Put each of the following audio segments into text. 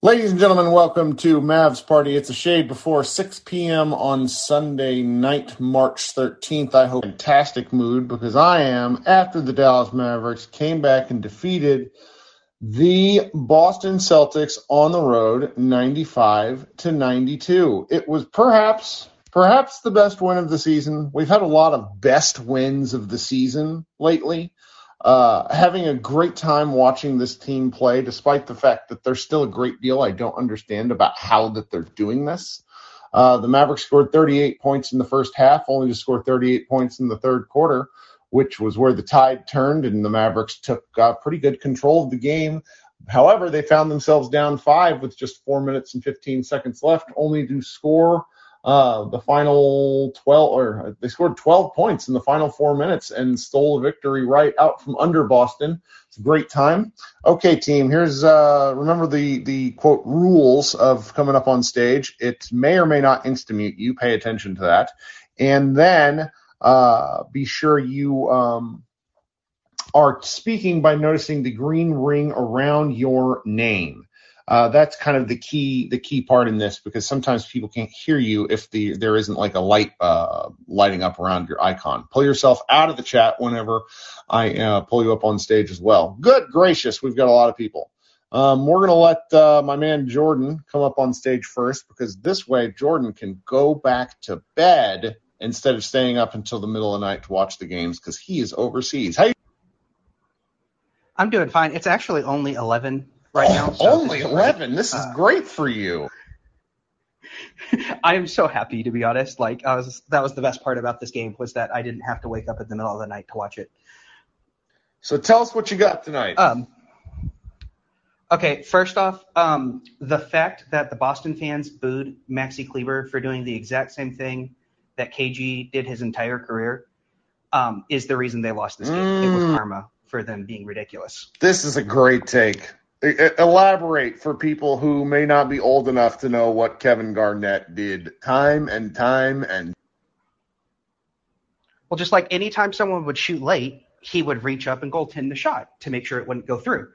Ladies and gentlemen, welcome to Mavs Party. It's a shade before 6 p.m. on Sunday night, March 13th. I hope fantastic mood because I am after the Dallas Mavericks came back and defeated the Boston Celtics on the road 95 to 92. It was perhaps perhaps the best win of the season. We've had a lot of best wins of the season lately uh, having a great time watching this team play, despite the fact that there's still a great deal I don't understand about how that they're doing this. Uh, the Mavericks scored 38 points in the first half, only to score 38 points in the third quarter, which was where the tide turned, and the Mavericks took uh, pretty good control of the game. However, they found themselves down five with just four minutes and 15 seconds left, only to score uh, the final 12, or they scored 12 points in the final four minutes and stole a victory right out from under Boston. It's a great time. Okay, team, here's, uh, remember the, the quote rules of coming up on stage. It may or may not instamute you. Pay attention to that. And then, uh, be sure you, um, are speaking by noticing the green ring around your name. Uh, that's kind of the key the key part in this because sometimes people can't hear you if the there isn't like a light uh, lighting up around your icon. Pull yourself out of the chat whenever I uh, pull you up on stage as well. Good gracious, we've got a lot of people. Um, we're gonna let uh, my man Jordan come up on stage first because this way Jordan can go back to bed instead of staying up until the middle of the night to watch the games because he is overseas. How you? I'm doing fine. It's actually only 11 right now. So Only 11. This is uh, great for you. I am so happy to be honest. Like I was, that was the best part about this game was that I didn't have to wake up in the middle of the night to watch it. So tell us what you got tonight. Um, okay, first off, um, the fact that the Boston fans booed Maxi Kleber for doing the exact same thing that KG did his entire career um, is the reason they lost this game. Mm. It was mm. karma for them being ridiculous. This is a great take. Elaborate for people who may not be old enough to know what Kevin Garnett did time and time and. Well, just like anytime someone would shoot late, he would reach up and goaltend the shot to make sure it wouldn't go through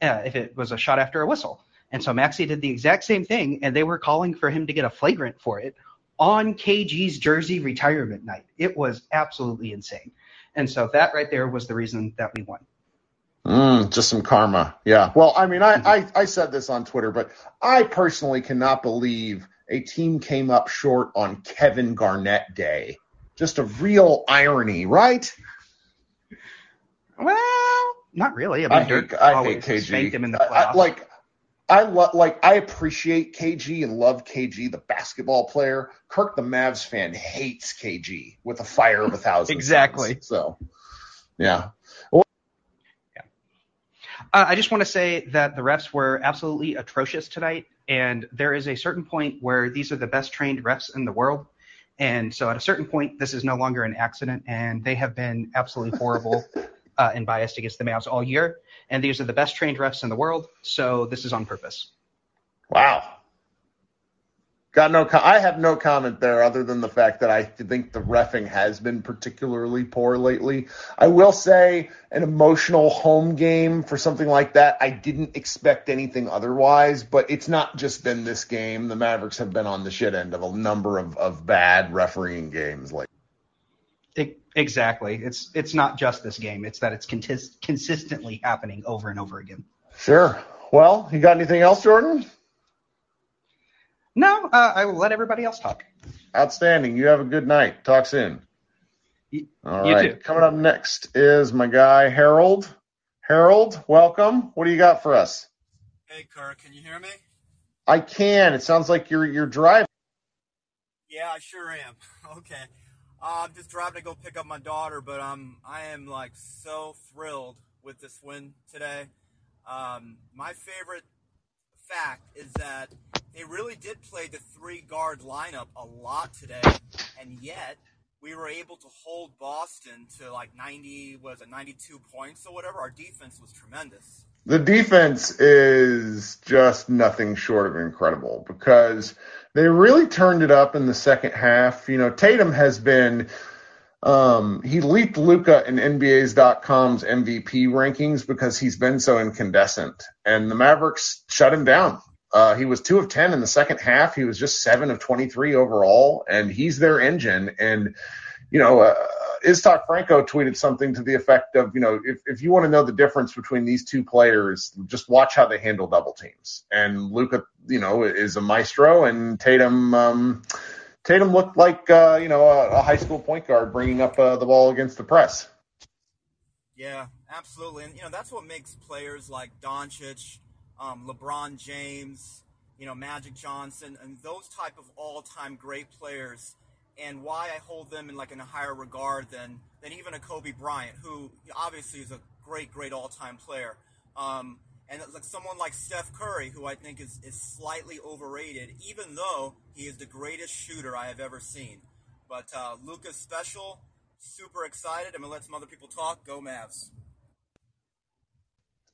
uh, if it was a shot after a whistle. And so Maxi did the exact same thing, and they were calling for him to get a flagrant for it on KG's jersey retirement night. It was absolutely insane. And so that right there was the reason that we won. Mm, just some karma. Yeah. Well, I mean, I, I, I said this on Twitter, but I personally cannot believe a team came up short on Kevin Garnett Day. Just a real irony, right? Well, not really. I mean, I hate, I hate KG. Spanked him in the playoffs. I, like, I lo- like I appreciate KG and love KG, the basketball player. Kirk, the Mavs fan, hates KG with a fire of a thousand. exactly. Suns. So, yeah. Uh, I just want to say that the refs were absolutely atrocious tonight, and there is a certain point where these are the best trained refs in the world. And so at a certain point, this is no longer an accident, and they have been absolutely horrible uh, and biased against the Mavs all year. And these are the best trained refs in the world, so this is on purpose. Wow. Got no. Co- I have no comment there, other than the fact that I think the refing has been particularly poor lately. I will say, an emotional home game for something like that. I didn't expect anything otherwise, but it's not just been this game. The Mavericks have been on the shit end of a number of, of bad refereeing games. Like It, exactly. It's it's not just this game. It's that it's contis- consistently happening over and over again. sure. Well, you got anything else, Jordan? No, uh, I will let everybody else talk. Outstanding. You have a good night. Talk soon. Y- All you right. too. Coming up next is my guy Harold. Harold, welcome. What do you got for us? Hey, Kirk, can you hear me? I can. It sounds like you're you're driving. Yeah, I sure am. Okay. Uh, I'm just driving to go pick up my daughter, but um, I am like so thrilled with this win today. Um, my favorite fact is that they really did play the three guard lineup a lot today, and yet we were able to hold Boston to like 90, was it 92 points or whatever. Our defense was tremendous. The defense is just nothing short of incredible because they really turned it up in the second half. You know, Tatum has been um, he leaped Luka in NBA's.com's MVP rankings because he's been so incandescent, and the Mavericks shut him down. Uh, he was two of ten in the second half. He was just seven of twenty-three overall, and he's their engine. And you know, uh, Franco tweeted something to the effect of, you know, if, if you want to know the difference between these two players, just watch how they handle double teams. And Luka, you know, is a maestro, and Tatum. Um, Tatum looked like uh, you know a, a high school point guard bringing up uh, the ball against the press. Yeah, absolutely. And, you know, that's what makes players like Doncic, um, LeBron James, you know, Magic Johnson, and those type of all-time great players, and why I hold them in like in a higher regard than than even a Kobe Bryant, who obviously is a great, great all-time player. Um, and like someone like Steph Curry, who I think is, is slightly overrated, even though he is the greatest shooter I have ever seen. But uh, Luka's special, super excited. I'm gonna let some other people talk. Go Mavs.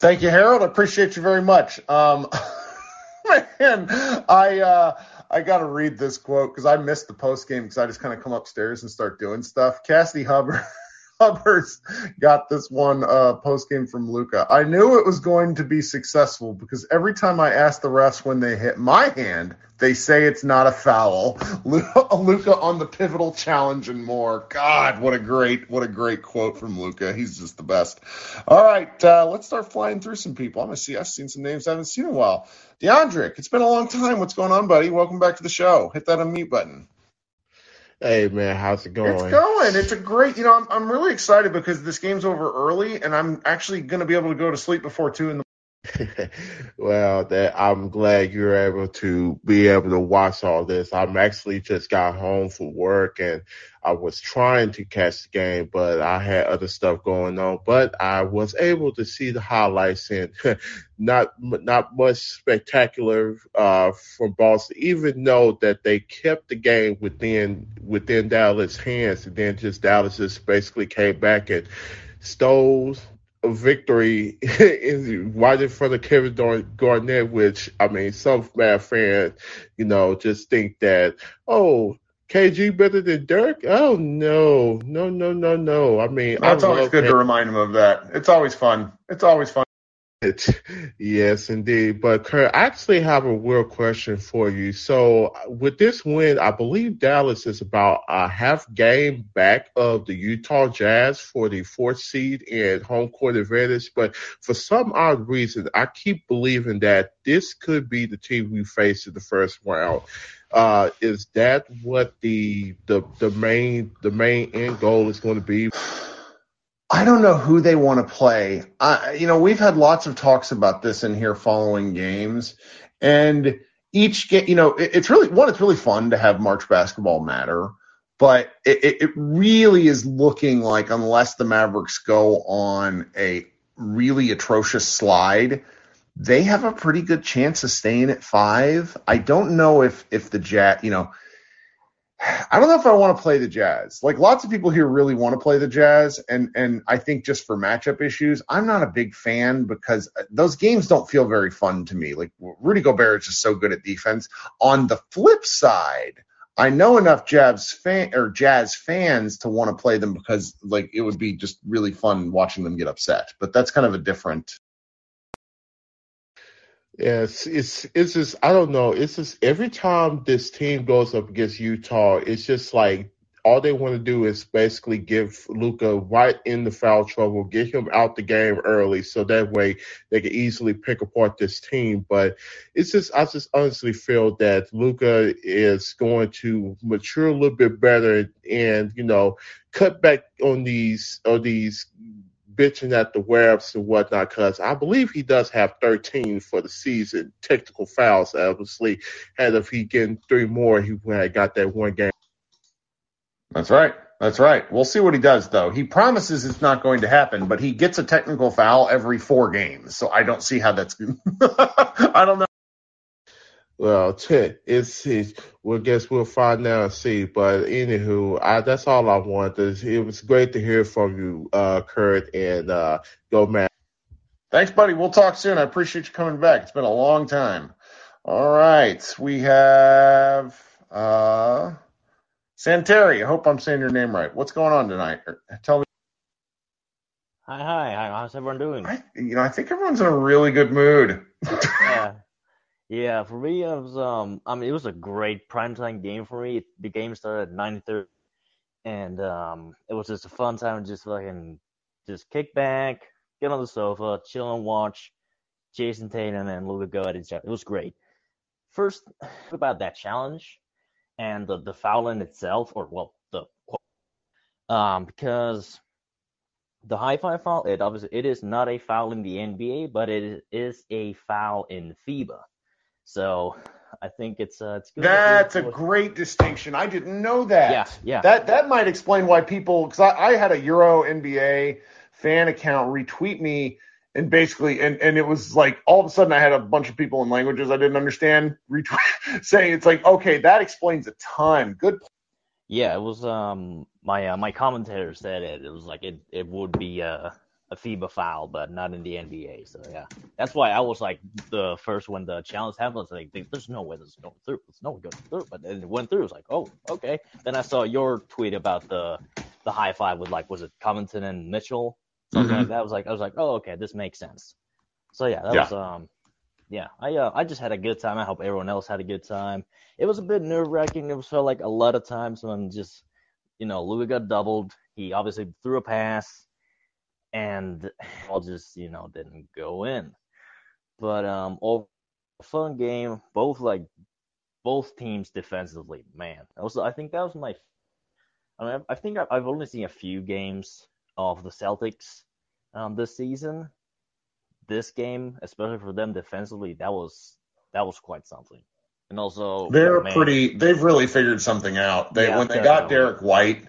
Thank you, Harold. I appreciate you very much. Um, man, I uh, I got to read this quote because I missed the post game because I just kind of come upstairs and start doing stuff. Cassidy Hubbarth. Hubbarth's got this one uh, post game from Luka. I knew it was going to be successful because every time I ask the refs when they hit my hand, they say it's not a foul. Luka on the pivotal challenge and more. God, what a great, what a great quote from Luka. He's just the best. All right, uh, let's start flying through some people. I'm gonna see. I've seen some names I haven't seen in a while. DeAndric, it's been a long time. What's going on, buddy? Welcome back to the show. Hit that unmute button. Hey man, how's it going? It's going. It's a great. You know, I'm I'm really excited because this game's over early, and I'm actually going to be able to go to sleep before two in the. well, that I'm glad you're able to be able to watch all this. I'm actually just got home from work and I was trying to catch the game, but I had other stuff going on. But I was able to see the highlights and not not much spectacular uh, from Boston, even though that they kept the game within within Dallas' hands, and then just Dallas just basically came back and stole victory in, right in front of Kevin Garnett, which I mean, some Mad fans, you know, just think that oh. KG better than Dirk? Oh no, no, no, no, no. I mean, It's I always good to remind him of that. It's always fun. It's always fun. Yes, indeed. But Kirk, I actually have a real question for you. So with this win, I believe Dallas is about a half game back of the Utah Jazz for the fourth seed and home court advantage. But for some odd reason, I keep believing that this could be the team we face in the first round. Uh, is that what the the the main the main end goal is going to be? I don't know who they want to play. I, you know, we've had lots of talks about this in here following games, and each game, you know, it, it's really one. It's really fun to have March basketball matter, but it, it really is looking like unless the Mavericks go on a really atrocious slide, they have a pretty good chance of staying at five. I don't know if if the Jet, you know I don't know if I want to play the Jazz. Like lots of people here really want to play the Jazz, and and I think just for matchup issues, I'm not a big fan because uh, those games don't feel very fun to me. Like Rudy Gobert is just so good at defense. On the flip side, I know enough Jazz fan or Jazz fans to want to play them because like it would be just really fun watching them get upset. But that's kind of a different yeah, it's, it's just I don't know. It's just every time this team goes up against Utah, it's just like all they want to do is basically give Luka right in the foul trouble, get him out the game early, so that way they can easily pick apart this team. But it's just I just honestly feel that Luka is going to mature a little bit better and you know cut back on these on these bitching at the webs and whatnot because I believe he does have 13 for the season technical fouls. Obviously, and if he getting three more, he would have got that one game. That's right. That's right. We'll see what he does, though. He promises it's not going to happen, but he gets a technical foul every four games. So I don't see how that's. I don't know. Well, it's, it's well, guess we'll find out and see. But anywho, I, that's all I wanted. It was great to hear from you, uh, Kirk, and uh, go man. Thanks, buddy. We'll talk soon. I appreciate you coming back. It's been a long time. All right, we have uh, Santeri. I hope I'm saying your name right. What's going on tonight? Tell me. Hi, hi. How's everyone doing? I, you know, I think everyone's in a really good mood. yeah. Yeah, for me, it was um, I mean, it was a great primetime game for me. The game started at nine thirty, and um, it was just a fun time, just fucking, just kick back, get on the sofa, chill and watch Jayson Tatum and Luka go at each other. It was great. First, about that challenge and the the foul in itself, or well, the um, because the high five foul, it obviously it is not a foul in the NBA, but it is a foul in FIBA. So I think it's uh, it's good. That's a great distinction. I didn't know that. Yeah, yeah. That that might explain why people because I, I had a Euro NBA fan account retweet me and basically and and it was like all of a sudden I had a bunch of people in languages I didn't understand retweet saying it's like okay that explains a ton. Good. Yeah, it was um my uh, my commentator said it. It was like it it would be uh a FIBA foul, but not in the NBA. So yeah, that's why I was like the first when the challenge happened. I was like, there's no way this is going through. There's no way going through. But then it went through. It was like, oh, okay. Then I saw your tweet about the the high five with like was it Covington and Mitchell something mm-hmm. like that. I was like, I was like, oh, okay, this makes sense. So yeah, that yeah. was um. Yeah, I uh, I just had a good time. I hope everyone else had a good time. It was a bit nerve wracking. It was felt like a lot of times when just, you know, Louis got doubled. He obviously threw a pass and all just you know didn't go in. But um, all fun game. Both like both teams defensively, man. Also, I think that was my. I mean, I think I've only seen a few games of the Celtics um, this season. This game, especially for them defensively, that was that was quite something. And also, they're man, pretty. They've really figured something out. They yeah, when they got Derrick White,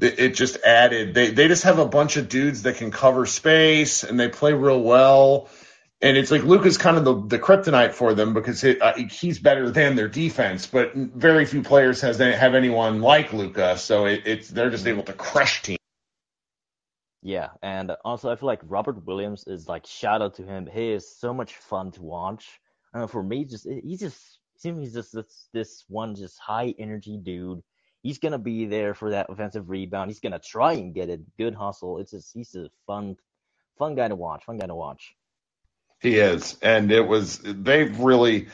it just added they they just have a bunch of dudes that can cover space and they play real well. And it's like Luka's kind of the, the kryptonite for them because it, uh, he's better than their defense but very few players has have anyone like Luka. So it, it's they're just able to crush teams yeah. And also I feel like Robert Williams is like shout out to him. He is so much fun to watch. I for me just he just seems he's just this, this one just high energy dude he's gonna be there for that offensive rebound. He's gonna try and get it. Good hustle. It's just he's a fun, fun guy to watch. Fun guy to watch. He is, and it was they've really.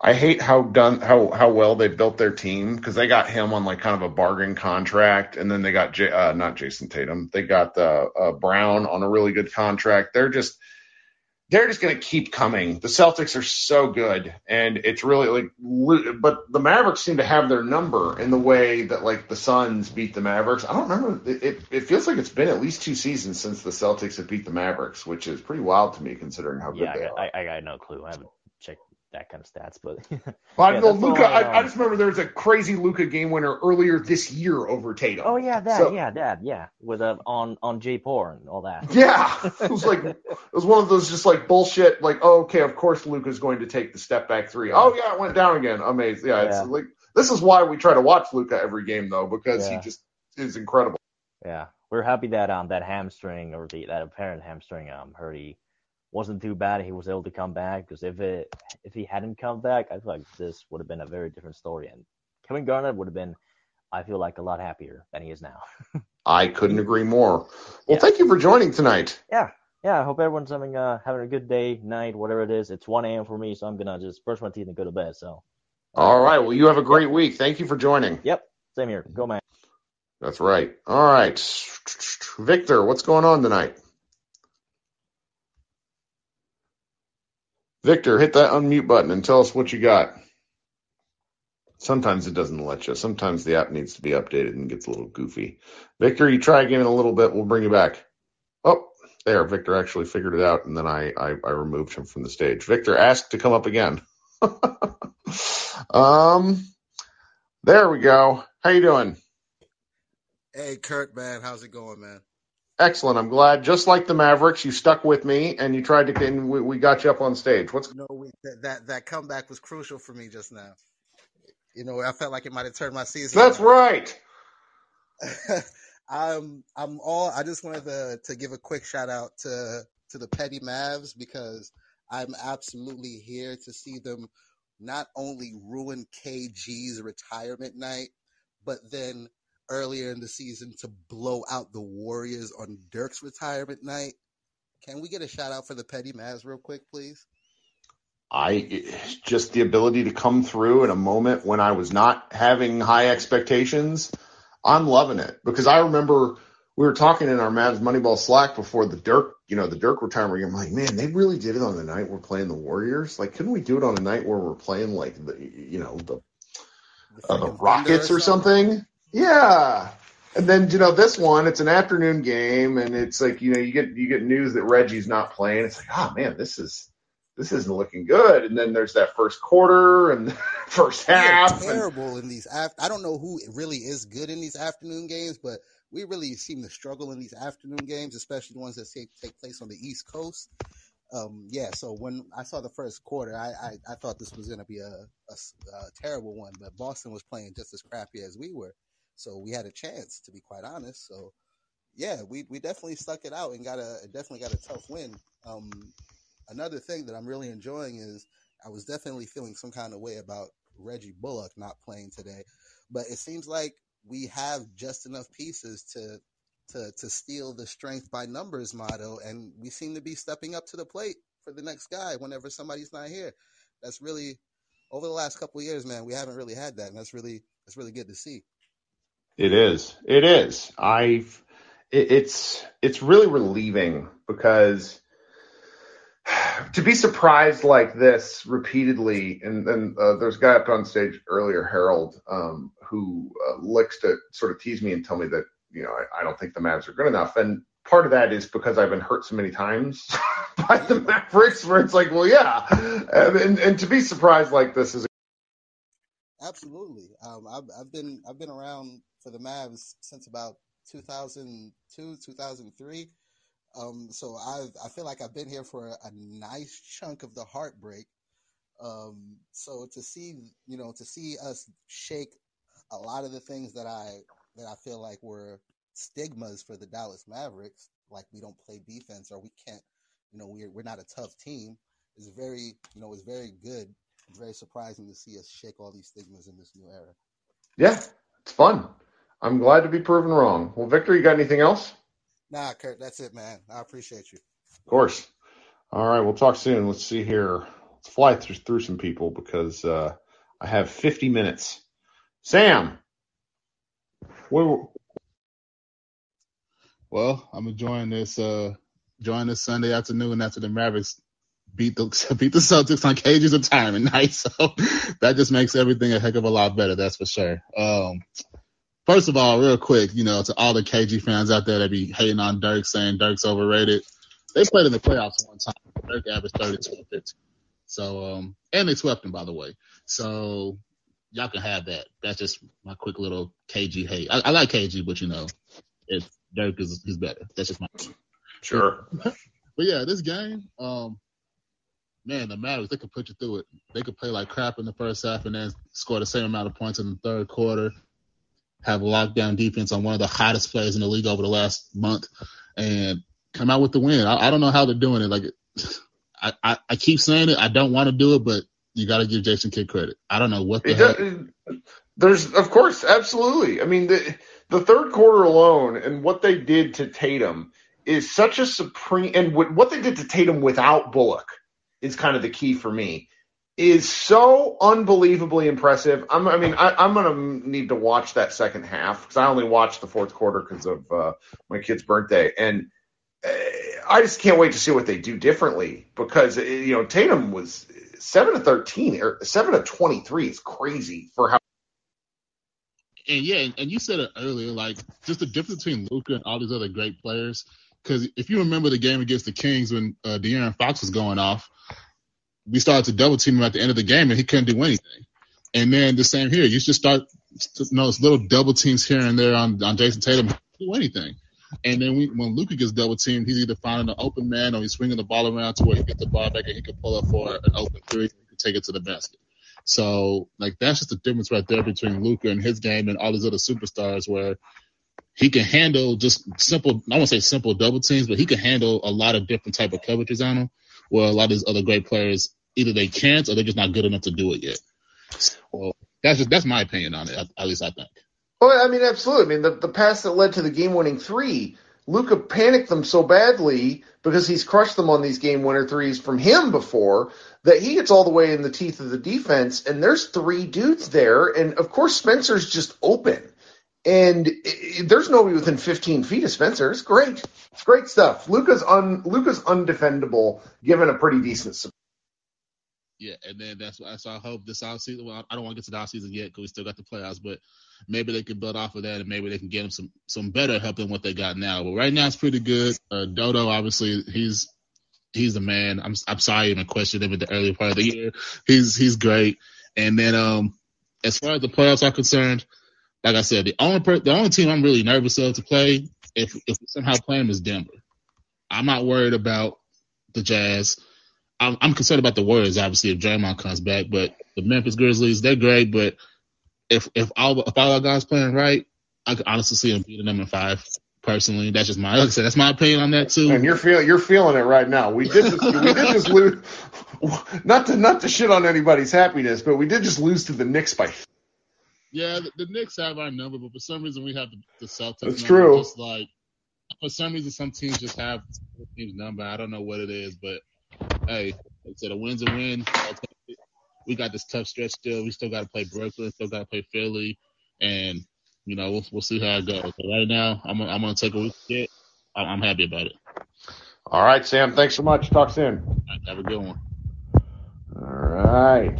I hate how done how how well they built their team because they got him on like kind of a bargain contract, and then they got J, uh, not Jayson Tatum. They got uh, uh, Brown on a really good contract. They're just they're just going to keep coming. The Celtics are so good, and it's really like, but the Mavericks seem to have their number in the way that like the Suns beat the Mavericks. I don't remember. It, it, it feels like it's been at least two seasons since the Celtics have beat the Mavericks, which is pretty wild to me considering how yeah, good they I, are. I, I got no clue. I haven't that kind of stats, but Well, yeah, no, that's all Luka. I, I, I just remember there was a crazy Luka game winner earlier this year over Tatum. Oh yeah, that So- yeah, that yeah, with uh, on on J Por and all that. Yeah, it was like it was one of those just like bullshit. Like, oh, okay, of course Luka's going to take the step back three. Oh yeah, it went down again. Amazing. Yeah, Yeah. it's like this is why we try to watch Luka every game though because Yeah. he just is incredible. Yeah, we're happy that um that hamstring or the that apparent hamstring um hurt he wasn't too bad. He was able to come back because if it if he hadn't come back, I feel like this would have been a very different story. And Kevin Garnett would have been, I feel like, a lot happier than he is now. I couldn't agree more. Well, Yeah. thank you for joining tonight. yeah, yeah. I hope everyone's having uh having a good day, night, whatever it is. It's 1 a.m. for me, so I'm gonna just brush my teeth and go to bed. So, All right. Well, you have a great week. Thank you for joining. yep, same here. Go man. That's right. All right, Victor, what's going on tonight? Victor, hit that unmute button and tell us what you got. Sometimes it doesn't let you. Sometimes the app needs to be updated and gets a little goofy. Victor, you try again in a little bit. We'll bring you back. Oh, there. Victor actually figured it out, and then I, I, I removed him from the stage. Victor asked to come up again. um, there we go. How you doing? Hey, Kirk, man, how's it going, man? Excellent. I'm glad. Just like the Mavericks, you stuck with me and you tried to, and we, we got you up on stage. What's No, we, that, that comeback was crucial for me just now. You know, I felt like it might have turned my season. that's around. right. I'm I'm all. I just wanted to to give a quick shout out to to the Petty Mavs because I'm absolutely here to see them not only ruin KG's retirement night, but then earlier in the season to blow out the Warriors on Dirk's retirement night. Can we get a shout out for the Petty Mavs real quick, please? I just the ability to come through in a moment when I was not having high expectations. I'm loving it because I remember we were talking in our Mavs Moneyball Slack before the Dirk, you know, the Dirk retirement. I'm like, man, they really did it on the night we're playing the Warriors. Like, couldn't we do it on a night where we're playing like the, you know, the The uh, the freaking Thunder Rockets or something. Yeah. And then you know this one, it's an afternoon game, and it's like you know you get you get news that Reggie's not playing. It's like, oh man, this is this isn't looking good. And then there's that first quarter and first half. And, terrible in these. Af- I don't know who really is good in these afternoon games, but we really seem to struggle in these afternoon games, especially the ones that take, take place on the East Coast. Um, yeah, so when I saw the first quarter, I, I, I thought this was going to be a a terrible one, but Boston was playing just as crappy as we were. So we had a chance, to be quite honest. So yeah, we, we definitely stuck it out and got a definitely got a tough win. Um, another thing that I'm really enjoying is I was definitely feeling some kind of way about Reggie Bullock not playing today, but it seems like we have just enough pieces to to to steal the strength by numbers motto, and we seem to be stepping up to the plate for the next guy whenever somebody's not here. That's really over the last couple years, man. We haven't really had that, and that's really that's really good to see. It is. It is. I've. It, it's it's really relieving because to be surprised like this repeatedly, and then uh, there's a guy up on stage earlier, Harold, um, who uh, likes to sort of tease me and tell me that you know I, I don't think the Mavs are good enough, and part of that is because I've been hurt so many times by the Mavericks, where it's like, well, yeah, and, and, and to be surprised like this is Absolutely. Um, I've, I've been I've been around for the Mavs since about 2002, 2003. Um, so I've I feel like I've been here for a, a nice chunk of the heartbreak. Um, so to see you know to see us shake a lot of the things that I that I feel like were stigmas for the Dallas Mavericks, like we don't play defense or we can't, you know, we're we're not a tough team, is very you know is very good. It's very surprising to see us shake all these stigmas in this new era. yeah, it's fun. I'm glad to be proven wrong. Well, Victor, you got anything else? Nah, Kirk, that's it, man. I appreciate you. Of course. All right, we'll talk soon. Let's see here. Let's fly through, through some people because uh, I have 50 minutes. Sam, what, Well, I'm enjoying this uh join this Sunday afternoon after the Mavericks beat the beat the Celtics on KG's retirement night. So that just makes everything a heck of a lot better. That's for sure. Um, first of all, real quick, you know, to all the KG fans out there that be hating on Dirk, saying Dirk's overrated. They played in the playoffs one time. Dirk averaged 32 and 15. So, um, and they swept him, by the way. So y'all can have that. That's just my quick little KG hate. I, I like KG, but you know, if Dirk is he's better. That's just my Sure. but yeah, this game, um, man, the Mavericks they could put you through it. They could play like crap in the first half and then score the same amount of points in the third quarter. Have a lockdown defense on one of the hottest players in the league over the last month, and come out with the win. I, I don't know how they're doing it. Like, I, I, I keep saying it. I don't want to do it, but you got to give Jason Kidd credit. I don't know what the does, there's, of course, absolutely. I mean, the the third quarter alone and what they did to Tatum is such a supreme, and what what they did to Tatum without Bullock is kind of the key for me. Is so unbelievably impressive. I'm, I mean, I, I'm gonna need to watch that second half because I only watched the fourth quarter because of uh, my kid's birthday, and uh, I just can't wait to see what they do differently because uh, you know Tatum was seven to thirteen or seven to twenty three is crazy for how. and yeah, and- and you said it earlier, like just the difference between Luka and all these other great players. Because if you remember the game against the Kings when uh, De'Aaron Fox was going off, we started to double team him at the end of the game, and he couldn't do anything. And then the same here, you just start, you know, it's little double teams here and there on on Jayson Tatum, do anything. And then we, when Luka gets double teamed, he's either finding an open man or he's swinging the ball around to where he gets the ball back and he can pull up for an open three and he can take it to the basket. So like that's just the difference right there between Luka and his game and all these other superstars where he can handle just simple I won't say simple double teams, but he can handle a lot of different type of coverages on him where a lot of these other great players either they can't or they're just not good enough to do it yet. So that's just that's my opinion on it, at, least I think. Well, I mean, absolutely. I mean, the, the pass that led to the game winning three, Luka panicked them so badly because he's crushed them on these game winner threes from him before that he gets all the way in the teeth of the defense, and there's three dudes there, and of course Spencer's just open. And i i there's nobody within 15 feet of Spencer. It's great. It's great stuff. Luka's un Luka's undefendable given a pretty decent Yeah, and then that's why so I hope this offseason. Well, I don't want to get to the offseason yet because we still got the playoffs, but maybe they can build off of that and maybe they can get them some some better help than what they got now. But right now it's pretty good. Uh, Dodo, obviously, he's he's the man. I'm I'm sorry I even questioned him at the earlier part of the year. He's he's great. And then um, as far as the playoffs are concerned, like I said, the only per- the only team I'm really nervous of to play if if we somehow play them is Denver. I'm not worried about the Jazz. I'm, I'm concerned about the Warriors, obviously, if Draymond comes back. But the Memphis Grizzlies, they're great. But if if all if all our guys playing right, I could honestly see them beating them in five. Personally, that's just my like I said, that's my opinion on that too. And you're feeling you're feeling it right now. We did just, we did just lose. Not to not to shit on anybody's happiness, but we did just lose to the Knicks by. Yeah, the, the Knicks have our number, but for some reason we have the, the Celtics. That's number. true. Just like for some reason, some teams just have the team's number. I don't know what it is, but hey, like I said, a win's a win. I'll take it. We got this tough stretch still. We still got to play Brooklyn, still got to play Philly, and you know we'll we'll see how it goes. But right now, I'm gonna- I'm gonna take a week to get. I'm, I'm happy about it. All right, Sam. Thanks so much. Talk soon. All right, have a good one. All right,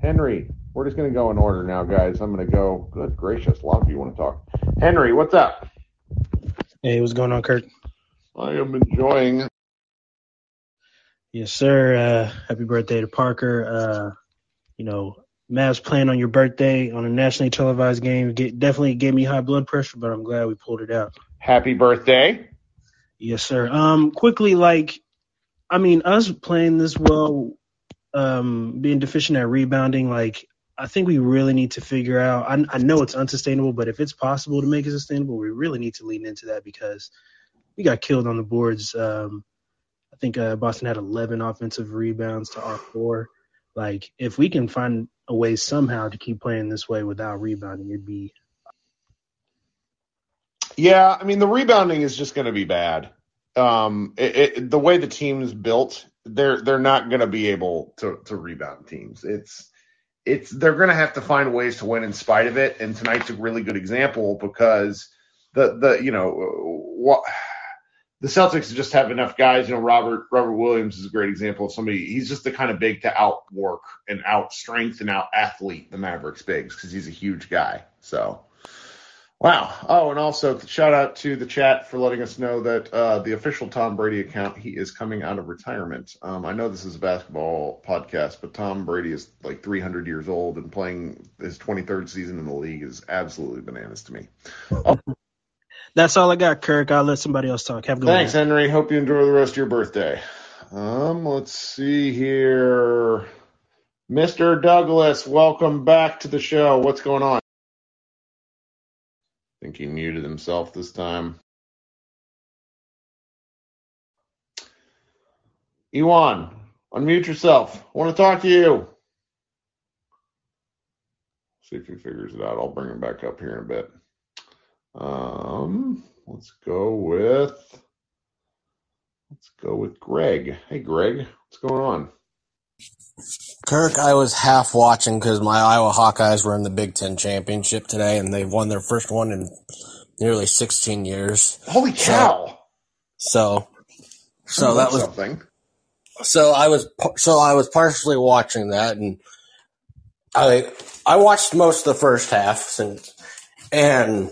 Henry. We're just gonna go in order now, guys. I'm gonna go. Good gracious, a lot of you want to talk. Henry, what's up? Hey, what's going on, Kirk? I am enjoying. Yes, sir. Uh, happy birthday to Parker. Uh, you know, Mavs playing on your birthday on a nationally televised game get, definitely gave me high blood pressure, but I'm glad we pulled it out. Happy birthday. Yes, sir. Um, quickly, like, I mean, us playing this well, um, being deficient at rebounding, like, I think we really need to figure out. I, I know it's unsustainable, but if it's possible to make it sustainable, we really need to lean into that because we got killed on the boards. Um, think uh, Boston had 11 offensive rebounds to our four. Like, if we can find a way somehow to keep playing this way without rebounding, it'd be Yeah, I mean the rebounding is just going to be bad. Um, it, it, the way the team's built, they're they're not going to be able to to rebound teams. It's it's they're going to have to find ways to win in spite of it. And tonight's a really good example because the the you know what the Celtics just have enough guys. You know, Robert Robert Williams is a great example of somebody. He's just the kind of big to outwork and out strength and out athlete the Mavericks bigs because he's a huge guy. So, wow. Oh, and also shout out to the chat for letting us know that uh, the official Tom Brady account he is coming out of retirement. Um, I know this is a basketball podcast, but Tom Brady is like 300 years old and playing his 23rd season in the league is absolutely bananas to me. Oh, That's all I got, Kirk. I'll let somebody else talk. Have a good Thanks, one. Henry. Hope you enjoy the rest of your birthday. Um, let's see here. Mr. Douglas, welcome back to the show. What's going on? I think he muted himself this time. Ewan, unmute yourself. I want to talk to you. See if he figures it out. I'll bring him back up here in a bit. Um, let's go with let's go with Greg. Hey, Greg, what's going on? Kirk, I was half watching because my Iowa Hawkeyes were in the Big Ten championship today, and they've won their first one in nearly 16 years. Holy cow! So, so that was something. so I was so I was partially watching that, and I I watched most of the first half, since, and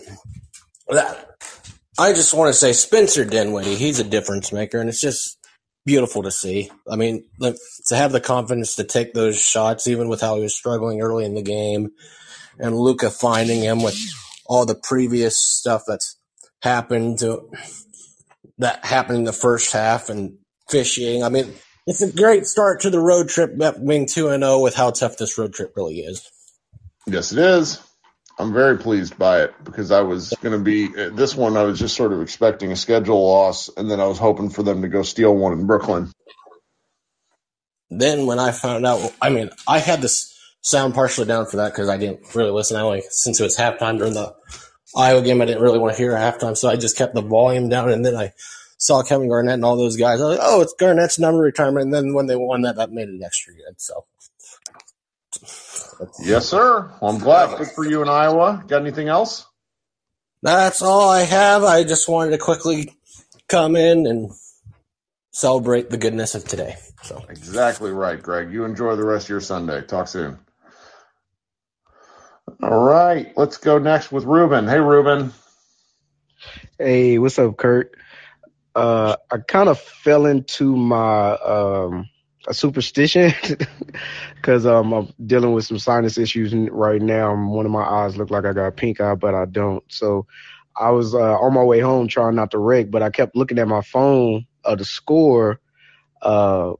I just want to say Spencer Dinwiddie, he's a difference maker, and it's just beautiful to see. I mean, to have the confidence to take those shots, even with how he was struggling early in the game, and Luka finding him with all the previous stuff that's happened to that happened in the first half and fishing. I mean, it's a great start to the road trip, being two and zero with how tough this road trip really is. Yes, it is. I'm very pleased by it because I was going to be this one. I was just sort of expecting a schedule loss, and then I was hoping for them to go steal one in Brooklyn. Then when I found out, I mean, I had this sound partially down for that because I didn't really listen. I only since it was halftime during the Iowa game, I didn't really want to hear halftime, so I just kept the volume down. And then I saw Kevin Garnett and all those guys. I was like, oh, it's Garnett's number retirement. And then when they won that, that made it extra good. So. Yes, sir. Well, I'm glad. Good for you in Iowa. Got anything else? That's all I have. I just wanted to quickly come in and celebrate the goodness of today. So Exactly right, Greg. You enjoy the rest of your Sunday. Talk soon. All right, let's go next with Ruben. Hey, Ruben. Hey, what's up, Kirk? Uh, I kind of fell into my um, a superstition because um, I'm dealing with some sinus issues right now. One of my eyes look like I got pink eye, but I don't. So I was uh, on my way home trying not to wreck, but I kept looking at my phone of the score. Uh,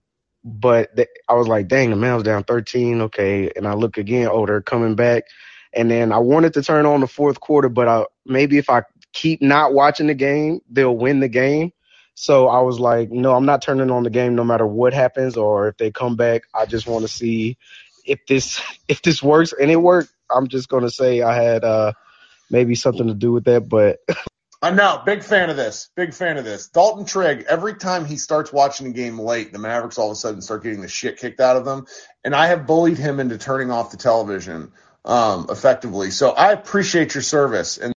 but th- I was like, dang, the man's down 13. Okay. And I look again, oh, they're coming back. And then I wanted to turn on the fourth quarter, but I, maybe if I keep not watching the game, they'll win the game. So I was like, no, I'm not turning on the game no matter what happens or if they come back. I just want to see if this if this works and it worked. I'm just gonna say I had uh maybe something to do with that, but I'm now big fan of this. Big fan of this. Dalton Trigg, every time he starts watching a game late, the Mavericks all of a sudden start getting the shit kicked out of them. And I have bullied him into turning off the television um, effectively. So I appreciate your service. And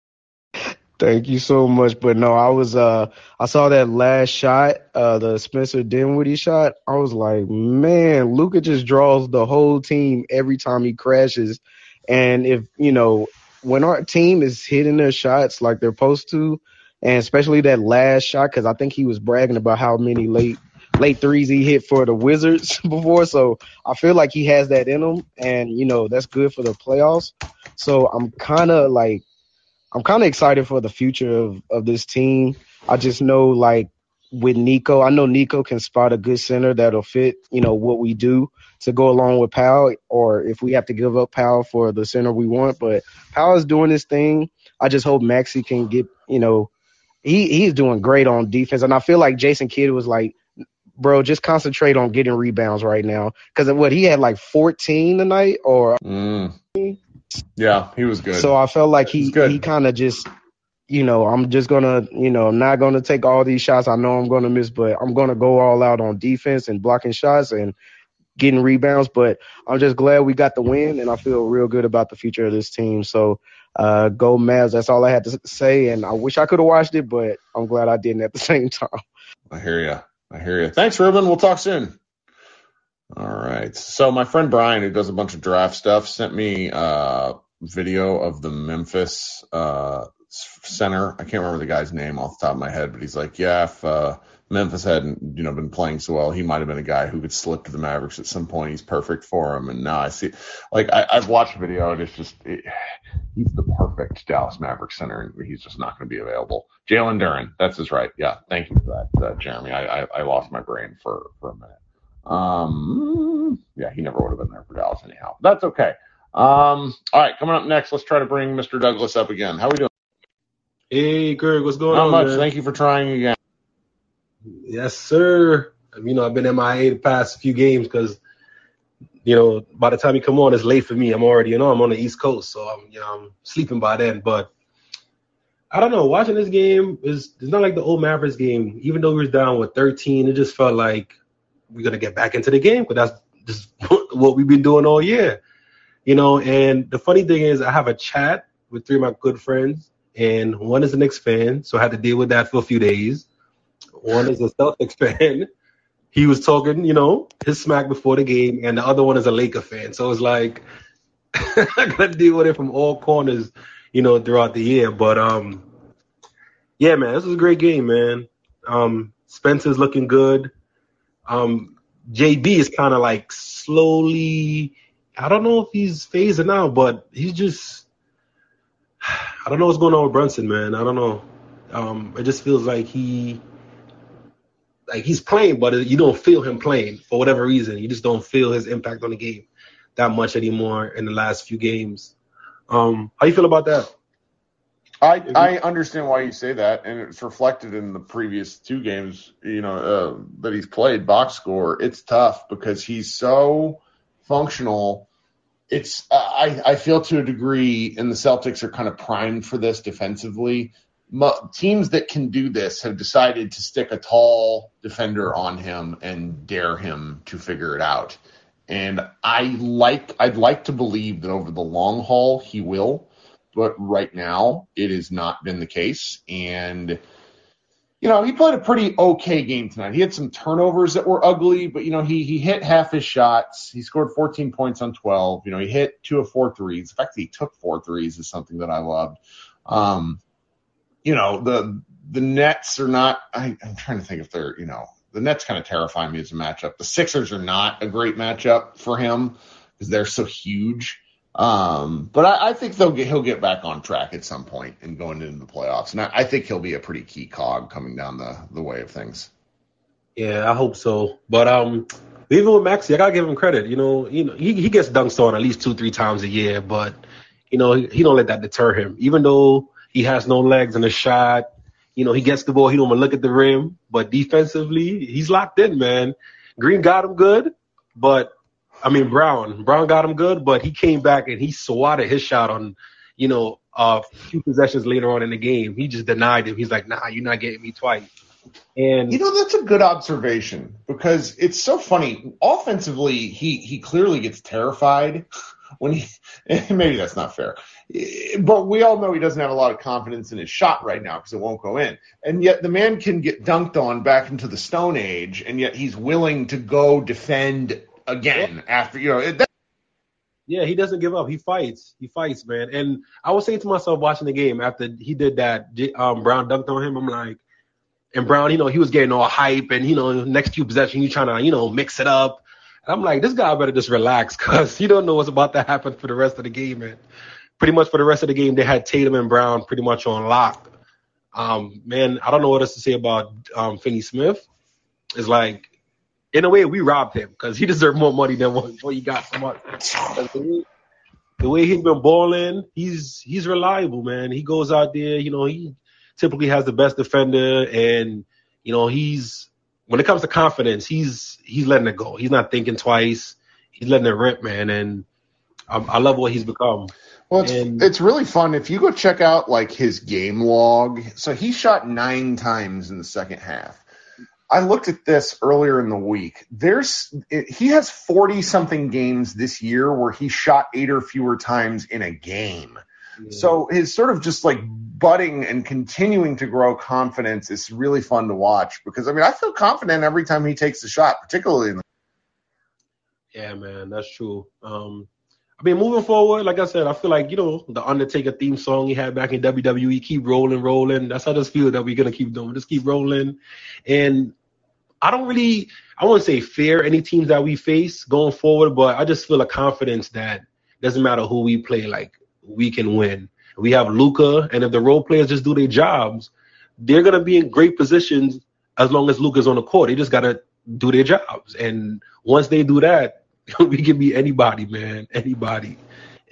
Thank you so much. But no, I was uh I saw that last shot, uh the Spencer Dinwiddie shot. I was like, man, Luka just draws the whole team every time he crashes. And if you know, when our team is hitting their shots like they're supposed to, and especially that last shot, because I think he was bragging about how many late late threes he hit for the Wizards before. So I feel like he has that in him, and you know that's good for the playoffs. So I'm kind of like I'm kind of excited for the future of, of this team. I just know like with Nico, I know Nico can spot a good center that'll fit, you know, what we do to go along with Powell, or if we have to give up Powell for the center we want. But Powell is doing his thing. I just hope Maxi can get, you know, he he's doing great on defense, and I feel like Jason Kidd was like, bro, just concentrate on getting rebounds right now, because what he had like 14 tonight, or mm, yeah, he was good. so I felt like he good. he kind of just, you know, I'm just gonna, you know, I'm not gonna take all these shots. I know I'm gonna miss, but I'm gonna go all out on defense and blocking shots and getting rebounds. But I'm just glad we got the win, and I feel real good about the future of this team. So uh, go Mavs. That's all I had to say, and I wish I could have watched it, but I'm glad I didn't at the same time. I hear you. I hear you. Thanks, Ruben. We'll talk soon. All right. So my friend Brian, who does a bunch of draft stuff, sent me a video of the Memphis uh, center. I can't remember the guy's name off the top of my head, but he's like, yeah, if uh, Memphis hadn't, you know, been playing so well, he might have been a guy who could slip to the Mavericks at some point. He's perfect for him. And now I see, like, I, I've watched the video, and it's just, it, he's the perfect Dallas Mavericks center, and he's just not going to be available. Jalen Duren, that's his right. Yeah, thank you for that, uh, Jeremy. I, I, I lost my brain for for a minute. Um, yeah, he never would have been there for Dallas anyhow. That's okay. Um, all right, coming up next, let's try to bring Mr. Douglas up again. How are we doing? Hey, Greg, what's going Not on? much. man? Thank you for trying again. Yes, sir. You know, I've been MIA the past few games because, you know, by the time you come on, it's late for me. I'm already, you know, I'm on the East Coast, so I'm, you know, I'm sleeping by then. But I don't know. Watching this game is it's not like the old Mavericks game. Even though we was down with 13, it just felt like we're gonna get back into the game because that's just what we've been doing all year. You know, and the funny thing is, I have a chat with three of my good friends, and one is a Knicks fan, so I had to deal with that for a few days. One is a Celtics fan. He was talking, you know, his smack before the game, and the other one is a Laker fan. So it's like I gotta deal with it from all corners, you know, throughout the year. But um, yeah, man, this was a great game, man. Um, Spencer's looking good. Um, JB is kind of like slowly. I don't know if he's phasing out, but he's just. I don't know what's going on with Brunson, man. I don't know. Um, it just feels like he, like he's playing, but you don't feel him playing for whatever reason. You just don't feel his impact on the game that much anymore in the last few games. Um, how you feel about that? I I understand why you say that, and it's reflected in the previous two games, you know, uh, that he's played box score. It's tough because he's so functional. It's I I feel to a degree, and the Celtics are kind of primed for this defensively. Mo- teams that can do this have decided to stick a tall defender on him and dare him to figure it out. And I like I'd like to believe that over the long haul he will but right now it has not been the case. And you know, he played a pretty okay game tonight. He had some turnovers that were ugly, but you know, he he hit half his shots. He scored 14 points on 12. You know, he hit two of four threes. The fact that he took four threes is something that I loved. Um, you know, the the Nets are not. I, I'm trying to think if they're you know the Nets kind of terrify me as a matchup. The Sixers are not a great matchup for him because they're so huge. Um, but I, I think they'll get he'll get back on track at some point and going into the playoffs, and I, I think he'll be a pretty key cog coming down the the way of things. Yeah, I hope so. But um, even with Maxi, I gotta give him credit. You know, you know, he he gets dunked on at least two, three times a year, but you know, he, he don't let that deter him. Even though he has no legs in the shot, you know, he gets the ball, he don't want to look at the rim, but defensively, he's locked in, man. Green got him good, but I mean Brown, Brown got him good, but he came back and he swatted his shot on, you know, a few possessions later on in the game. He just denied him. He's like, nah, you're not getting me twice. And You know, that's a good observation because it's so funny. Offensively, he he clearly gets terrified when he maybe that's not fair. But we all know he doesn't have a lot of confidence in his shot right now because it won't go in. And yet the man can get dunked on back into the stone age and yet he's willing to go defend again after you know it, Yeah, he doesn't give up. He fights. He fights, man. And I was saying to myself watching the game after he did that, um, Brown dunked on him. I'm like, and Brown, you know, he was getting all hype, and you know, next few possessions, you trying to, you know, mix it up. And I'm like, this guy better just relax, cause you don't know what's about to happen for the rest of the game. And pretty much for the rest of the game, they had Tatum and Brown pretty much on lock. Um, man, I don't know what else to say about um, Finney Smith. It's like, in a way, we robbed him because he deserved more money than what, what he got from us. The way, the way he's been balling, he's he's reliable, man. He goes out there, you know, he typically has the best defender, and you know, he's when it comes to confidence, he's he's letting it go. He's not thinking twice. He's letting it rip, man. And I, I love what he's become. Well, it's, And- it's really fun if you go check out like his game log. So he shot nine times in the second half. I looked at this earlier in the week. There's it, he has 40 something games this year where he shot eight or fewer times in a game. So his sort of just like budding and continuing to grow confidence is really fun to watch because I mean I feel confident every time he takes a shot, particularly in the Yeah, man, that's true. Um, I mean, moving forward, like I said, I feel like you know the Undertaker theme song he had back in WWE, keep rolling, rolling. That's how just feel that we're gonna keep doing. Just keep rolling, and I don't really, I wouldn't say fear any teams that we face going forward, but I just feel a confidence that doesn't matter who we play, like we can win. We have Luka, and if the role players just do their jobs, they're gonna be in great positions as long as Luka's on the court. They just gotta do their jobs, and once they do that, we can be anybody, man, anybody,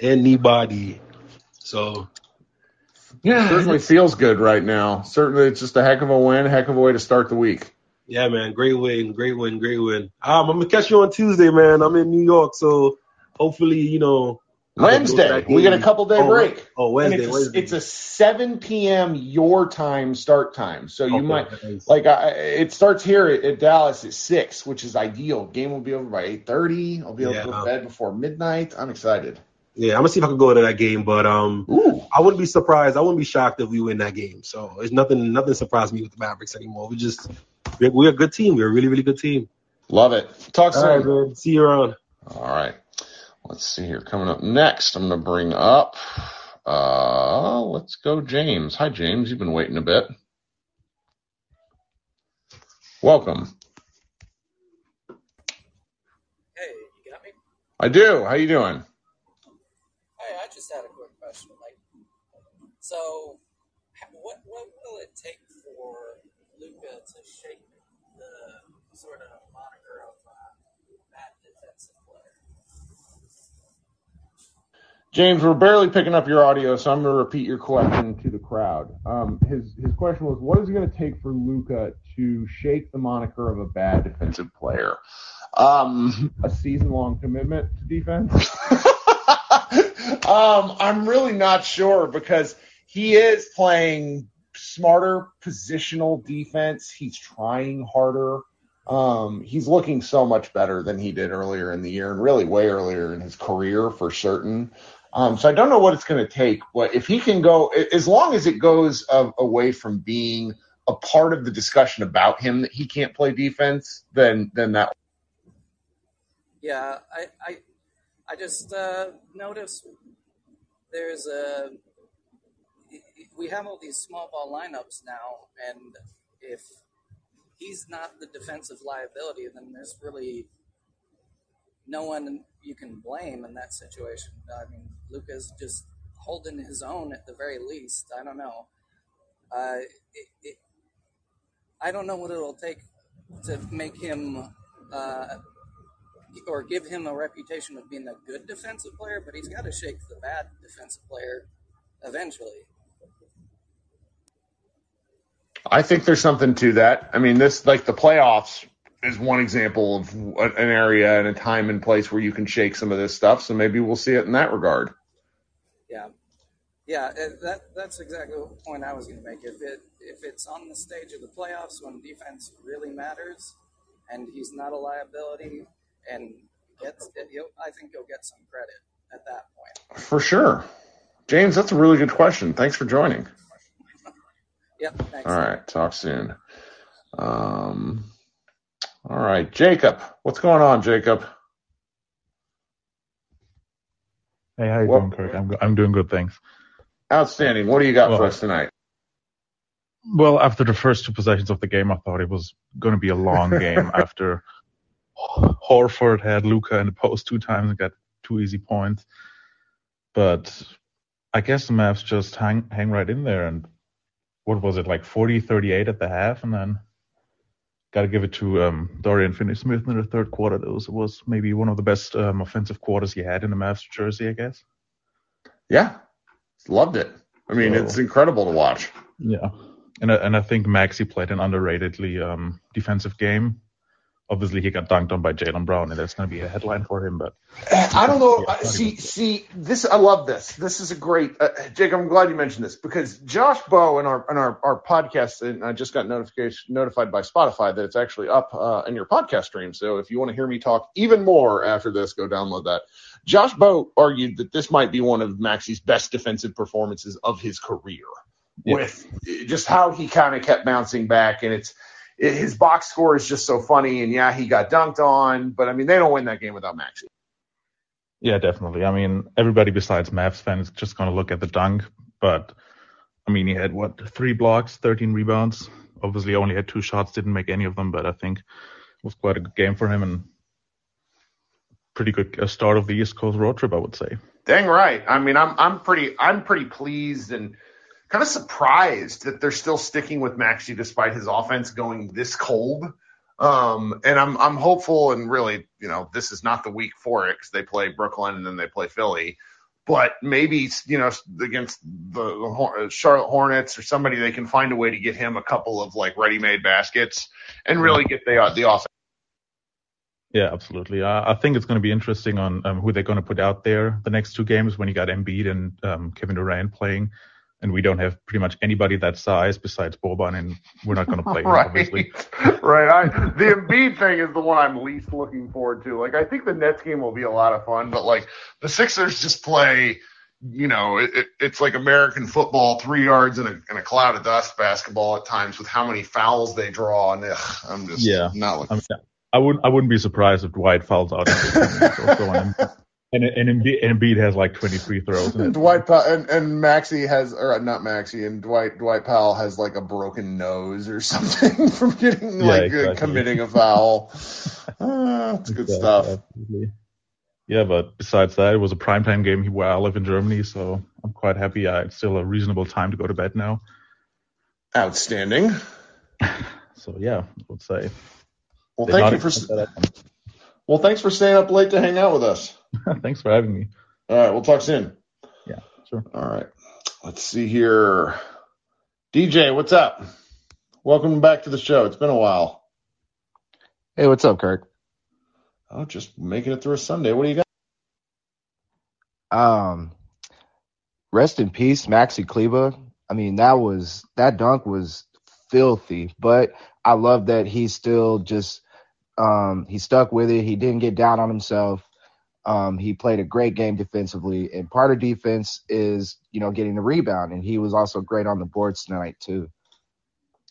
anybody. So Yeah, it certainly feels good right now. Certainly, it's just a heck of a win, heck of a way to start the week. Yeah, man, great win, great win, great win. Um, I'm gonna catch you on Tuesday, man. I'm in New York, so hopefully, you know. Wednesday, we get a couple day Oh, break. Oh, Wednesday, it's, Wednesday. A, it's a 7 p.m. your time start time. So you Okay, might nice. like I, it starts here at, at Dallas at six, which is ideal. Game will be over by 8:30. I'll be able to go to bed before midnight. I'm excited. Yeah, I'm gonna see if I can go to that game, but um, I wouldn't be surprised. I wouldn't be shocked if we win that game. So it's nothing, nothing surprised me with the Mavericks anymore. We just, we're, we're a good team. We're a really, really good team. Love it. Talk All soon. right, man. See you around. All right. Let's see here. Coming up next, I'm going to bring up, uh, let's go James. Hi, James. You've been waiting a bit. Welcome. Hey, you got me? I do. How you doing? Hey, I just had a quick question. Like, so what what will it take for Luka to shake the sort of moniker of uh, bad defensive player? James, we're barely picking up your audio, so I'm going to repeat your question to the crowd. Um, his his question was, what is it going to take for Luka to shake the moniker of a bad defensive player? Um, a season long commitment to defense. um, I'm really not sure because he is playing smarter positional defense. He's trying harder. Um, he's looking so much better than he did earlier in the year, and really way earlier in his career for certain. Um, so I don't know what it's going to take, but if he can go, as long as it goes away from being a part of the discussion about him that he can't play defense, then then that Yeah, I I, I just uh, noticed there's a we have all these small ball lineups now, and if he's not the defensive liability, then there's really no one you can blame in that situation. I mean, Luka's just holding his own at the very least. I don't know. Uh, it, it, I don't know what it'll take to make him uh, or give him a reputation of being a good defensive player, but he's got to shake the bad defensive player eventually. I think there's something to that. I mean, this like the playoffs is one example of an area and a time and place where you can shake some of this stuff. So maybe we'll see it in that regard. Yeah, yeah, that that's exactly the point I was going to make. If it if it's on the stage of the playoffs when defense really matters, and he's not a liability, and gets, he'll, I think he'll get some credit at that point. For sure. James, that's a really good question. Thanks for joining. Yep. Thanks. All right. Talk soon. Um, all right. Jacob, what's going on, Jacob? Hey, how you Well- doing, Kirk? I'm I'm doing good, thanks. Outstanding. What do you got for us tonight? Well, after the first two possessions of the game, I thought it was going to be a long game. after Horford had Luka in the post two times and got two easy points, but I guess the Mavs just hang hang right in there. And what was it like 40-38 at the half, and then got to give it to um, Dorian Finney-Smith in the third quarter. That was was maybe one of the best um, offensive quarters he had in the Mavs jersey, I guess. Yeah. Loved it. I mean, So- it's incredible to watch. Yeah, and I, and I think Maxi played an underratedly um, defensive game. Obviously he got dunked on by Jaylen Brown, and that's going to be a headline for him. But I don't know. Uh, see, see, this I love this. This is a great, uh, Jake. I'm glad you mentioned this because Josh Bowe in our in our, our podcast, and I just got notification notified by Spotify that it's actually up uh, in your podcast stream. So if you want to hear me talk even more after this, go download that. Josh Bowe argued that this might be one of Maxi's best defensive performances of his career, yeah. with just how he kind of kept bouncing back, and it's it, his box score is just so funny. And yeah, he got dunked on, but I mean, they don't win that game without Maxi. Yeah, definitely. I mean, everybody besides Mavs fans is just going to look at the dunk, but I mean, he had what three blocks, 13 rebounds. Obviously, only had two shots, didn't make any of them, but I think it was quite a good game for him and pretty good start of the East Coast road trip, I would say. Dang right. I mean, I'm I'm pretty I'm pretty pleased and kind of surprised that they're still sticking with Maxi despite his offense going this cold. Um, and I'm I'm hopeful, and really, you know, this is not the week for it because they play Brooklyn and then they play Philly. But maybe you know against the, the Charlotte Hornets or somebody, they can find a way to get him a couple of like ready-made baskets and really get the the offense. Yeah, absolutely. I, I think it's going to be interesting on um, who they're going to put out there the next two games when you got Embiid and um, Kevin Durant playing and we don't have pretty much anybody that size besides Boban, and we're not going to play him, right. obviously. right. I, the Embiid thing is the one I'm least looking forward to. Like, I think the Nets game will be a lot of fun, but like the Sixers just play. You know, it, it, it's like American football, three yards in a, in a cloud of dust basketball at times with how many fouls they draw. And ugh, I'm just yeah. not looking. I, mean, I wouldn't I wouldn't be surprised if Dwight fouls out. And and Embiid, Embiid has like 23 throws. And Dwight Powell, and, and Maxi has, or not Maxi, and Dwight Dwight Powell has like a broken nose or something from getting Yeah, like exactly. committing a foul. uh, it's good stuff. absolutely. Yeah, but besides that, it was a primetime game where I live in Germany, so I'm quite happy. I, it's still a reasonable time to go to bed now. Outstanding. So yeah, I would say. Well, thank you for. Expect that Well, thanks for staying up late to hang out with us. Thanks for having me. All right, we'll talk soon. Yeah, sure. All right. Let's see here. DJ, what's up? Welcome back to the show. It's been a while. Hey, what's up, Kirk? Oh, just making it through a Sunday. What do you got? Um, rest in peace, Maxi Kleber. I mean, that was that dunk was filthy, but I love that he's still just um he stuck with it. He didn't get down on himself. Um, he played a great game defensively, and part of defense is you know getting the rebound, and he was also great on the boards tonight too.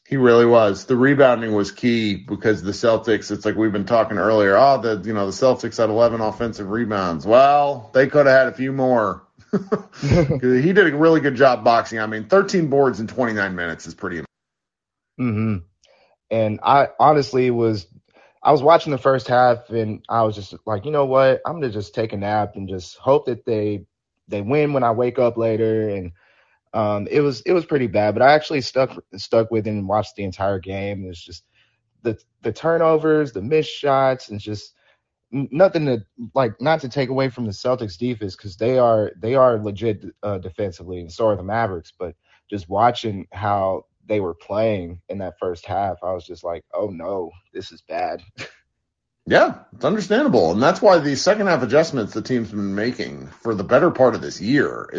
He really was. The rebounding was key because the Celtics, it's like we've been talking earlier. Oh, the you know, the Celtics had 11 offensive rebounds. Well, they could have had a few more. he did a really good job boxing. I mean, 13 boards in 29 minutes is pretty Mm-hmm. And I honestly was, I was watching the first half, and I was just like, you know what, I'm gonna just take a nap and just hope that they they win when I wake up later. And um, it was it was pretty bad, but I actually stuck stuck with it and watched the entire game. It's just the the turnovers, the missed shots, and just nothing to like not to take away from the Celtics defense because they are they are legit uh, defensively, and so are the Mavericks. But just watching how they were playing in that first half, I was just like, oh no, this is bad. Yeah, it's understandable. And that's why the second half adjustments the team's been making for the better part of this year.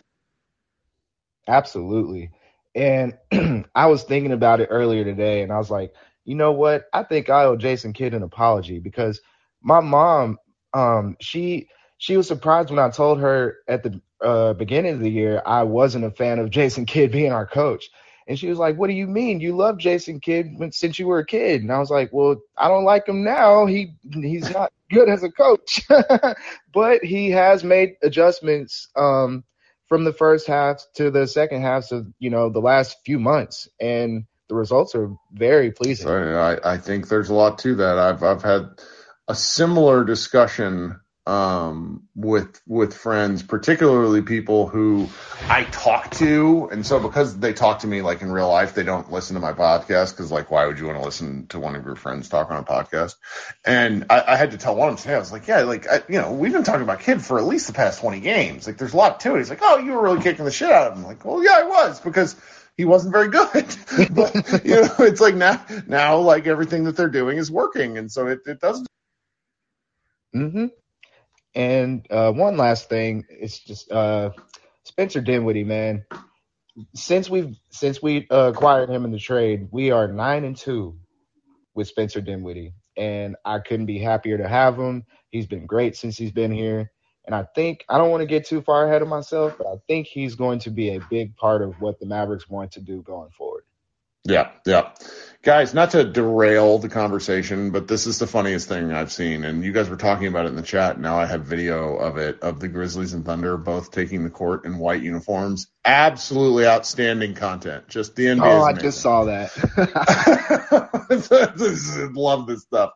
Absolutely. And I was thinking about it earlier today, and I was like, you know what? I think I owe Jason Kidd an apology because my mom, um, she she was surprised when I told her at the uh, beginning of the year I wasn't a fan of Jason Kidd being our coach. And she was like, "What do you mean? You love Jason Kidd since you were a kid?" And I was like, "Well, I don't like him now. He he's not good as a coach, but he has made adjustments um, from the first half to the second half of you know the last few months, and the results are very pleasing." I, I think there's a lot to that. I've I've had a similar discussion um, with with friends, particularly people who I talk to, and so because they talk to me like in real life, they don't listen to my podcast because like why would you want to listen to one of your friends talk on a podcast? And I, I had to tell one of them today, I was like, yeah, like I, you know, we've been talking about Kidd for at least the past twenty games. Like there's a lot to it. He's like, oh, you were really kicking the shit out of him. I'm like, well, yeah, I was because he wasn't very good. but you know, it's like now now like everything that they're doing is working, and so it it does. Mm-hmm. And uh, one last thing, it's just uh, Spencer Dinwiddie, man. Since we've since we uh, acquired him in the trade, we are nine and two with Spencer Dinwiddie, and I couldn't be happier to have him. He's been great since he's been here, and I think I don't want to get too far ahead of myself, but I think he's going to be a big part of what the Mavericks want to do going forward. Yeah, yeah. Guys, not to derail the conversation, but this is the funniest thing I've seen. And you guys were talking about it in the chat. Now I have video of it, of the Grizzlies and Thunder both taking the court in white uniforms. Absolutely outstanding content. Just the NBA. Oh, I just saw that. Love this stuff.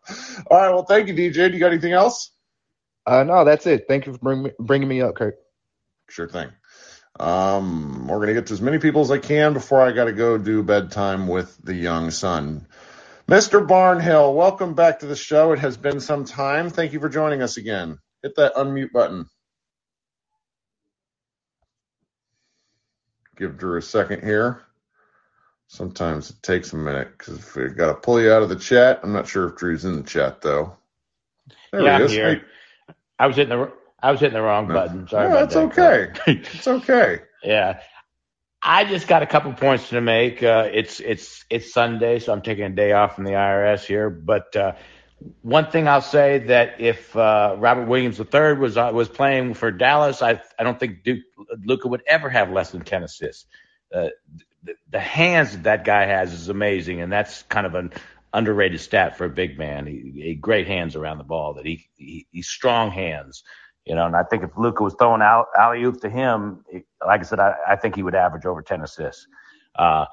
All right. Well, thank you, DJ. Do you got anything else? Uh, no, that's it. Thank you for bring me, bringing me up, Kirk. Sure thing. Um, we're gonna get to as many people as I can before I gotta go do bedtime with the young son. Mr. Barnhill, welcome back to the show. It has been some time. Thank you for joining us again. Hit that unmute button. Give Drew a second here. Sometimes it takes a minute because if we got to pull you out of the chat. I'm not sure if Drew's in the chat though. There yeah, he I'm is. here. I was in the I was hitting the wrong button. Sorry No, about it's that. okay. It's okay. yeah. I just got a couple points to make. Uh, it's it's it's Sunday, so I'm taking a day off from the IRS here. But uh, one thing I'll say that if uh, Robert Williams III was uh, was playing for Dallas, I I don't think Duke Luka would ever have less than ten assists. Uh, the, the hands that that guy has is amazing, and that's kind of an underrated stat for a big man. He, he great hands around the ball. That he, he he's strong hands. You know, and I think if Luka was throwing alley oops to him, like I said, I, I think he would average over 10 assists. Uh,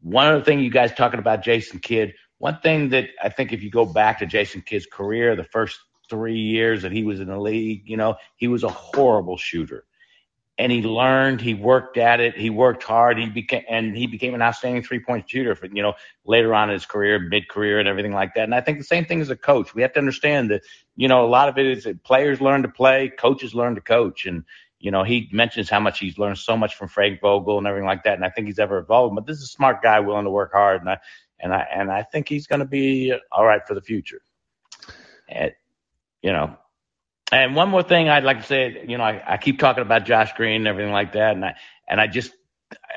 one other thing you guys talking about Jason Kidd, one thing that I think if you go back to Jason Kidd's career, the first three years that he was in the league, you know, he was a horrible shooter. And he learned, he worked at it, he worked hard, he became and he became an outstanding three point shooter for you know later on in his career, mid career and everything like that. And I think the same thing as a coach. We have to understand that, you know, a lot of it is that players learn to play, coaches learn to coach. And, you know, he mentions how much he's learned so much from Frank Vogel and everything like that. And I think he's ever evolved. But this is a smart guy willing to work hard and I and I and I think he's gonna be all right for the future. And you know, and one more thing I'd like to say, you know, I, I keep talking about Josh Green and everything like that, and I and I just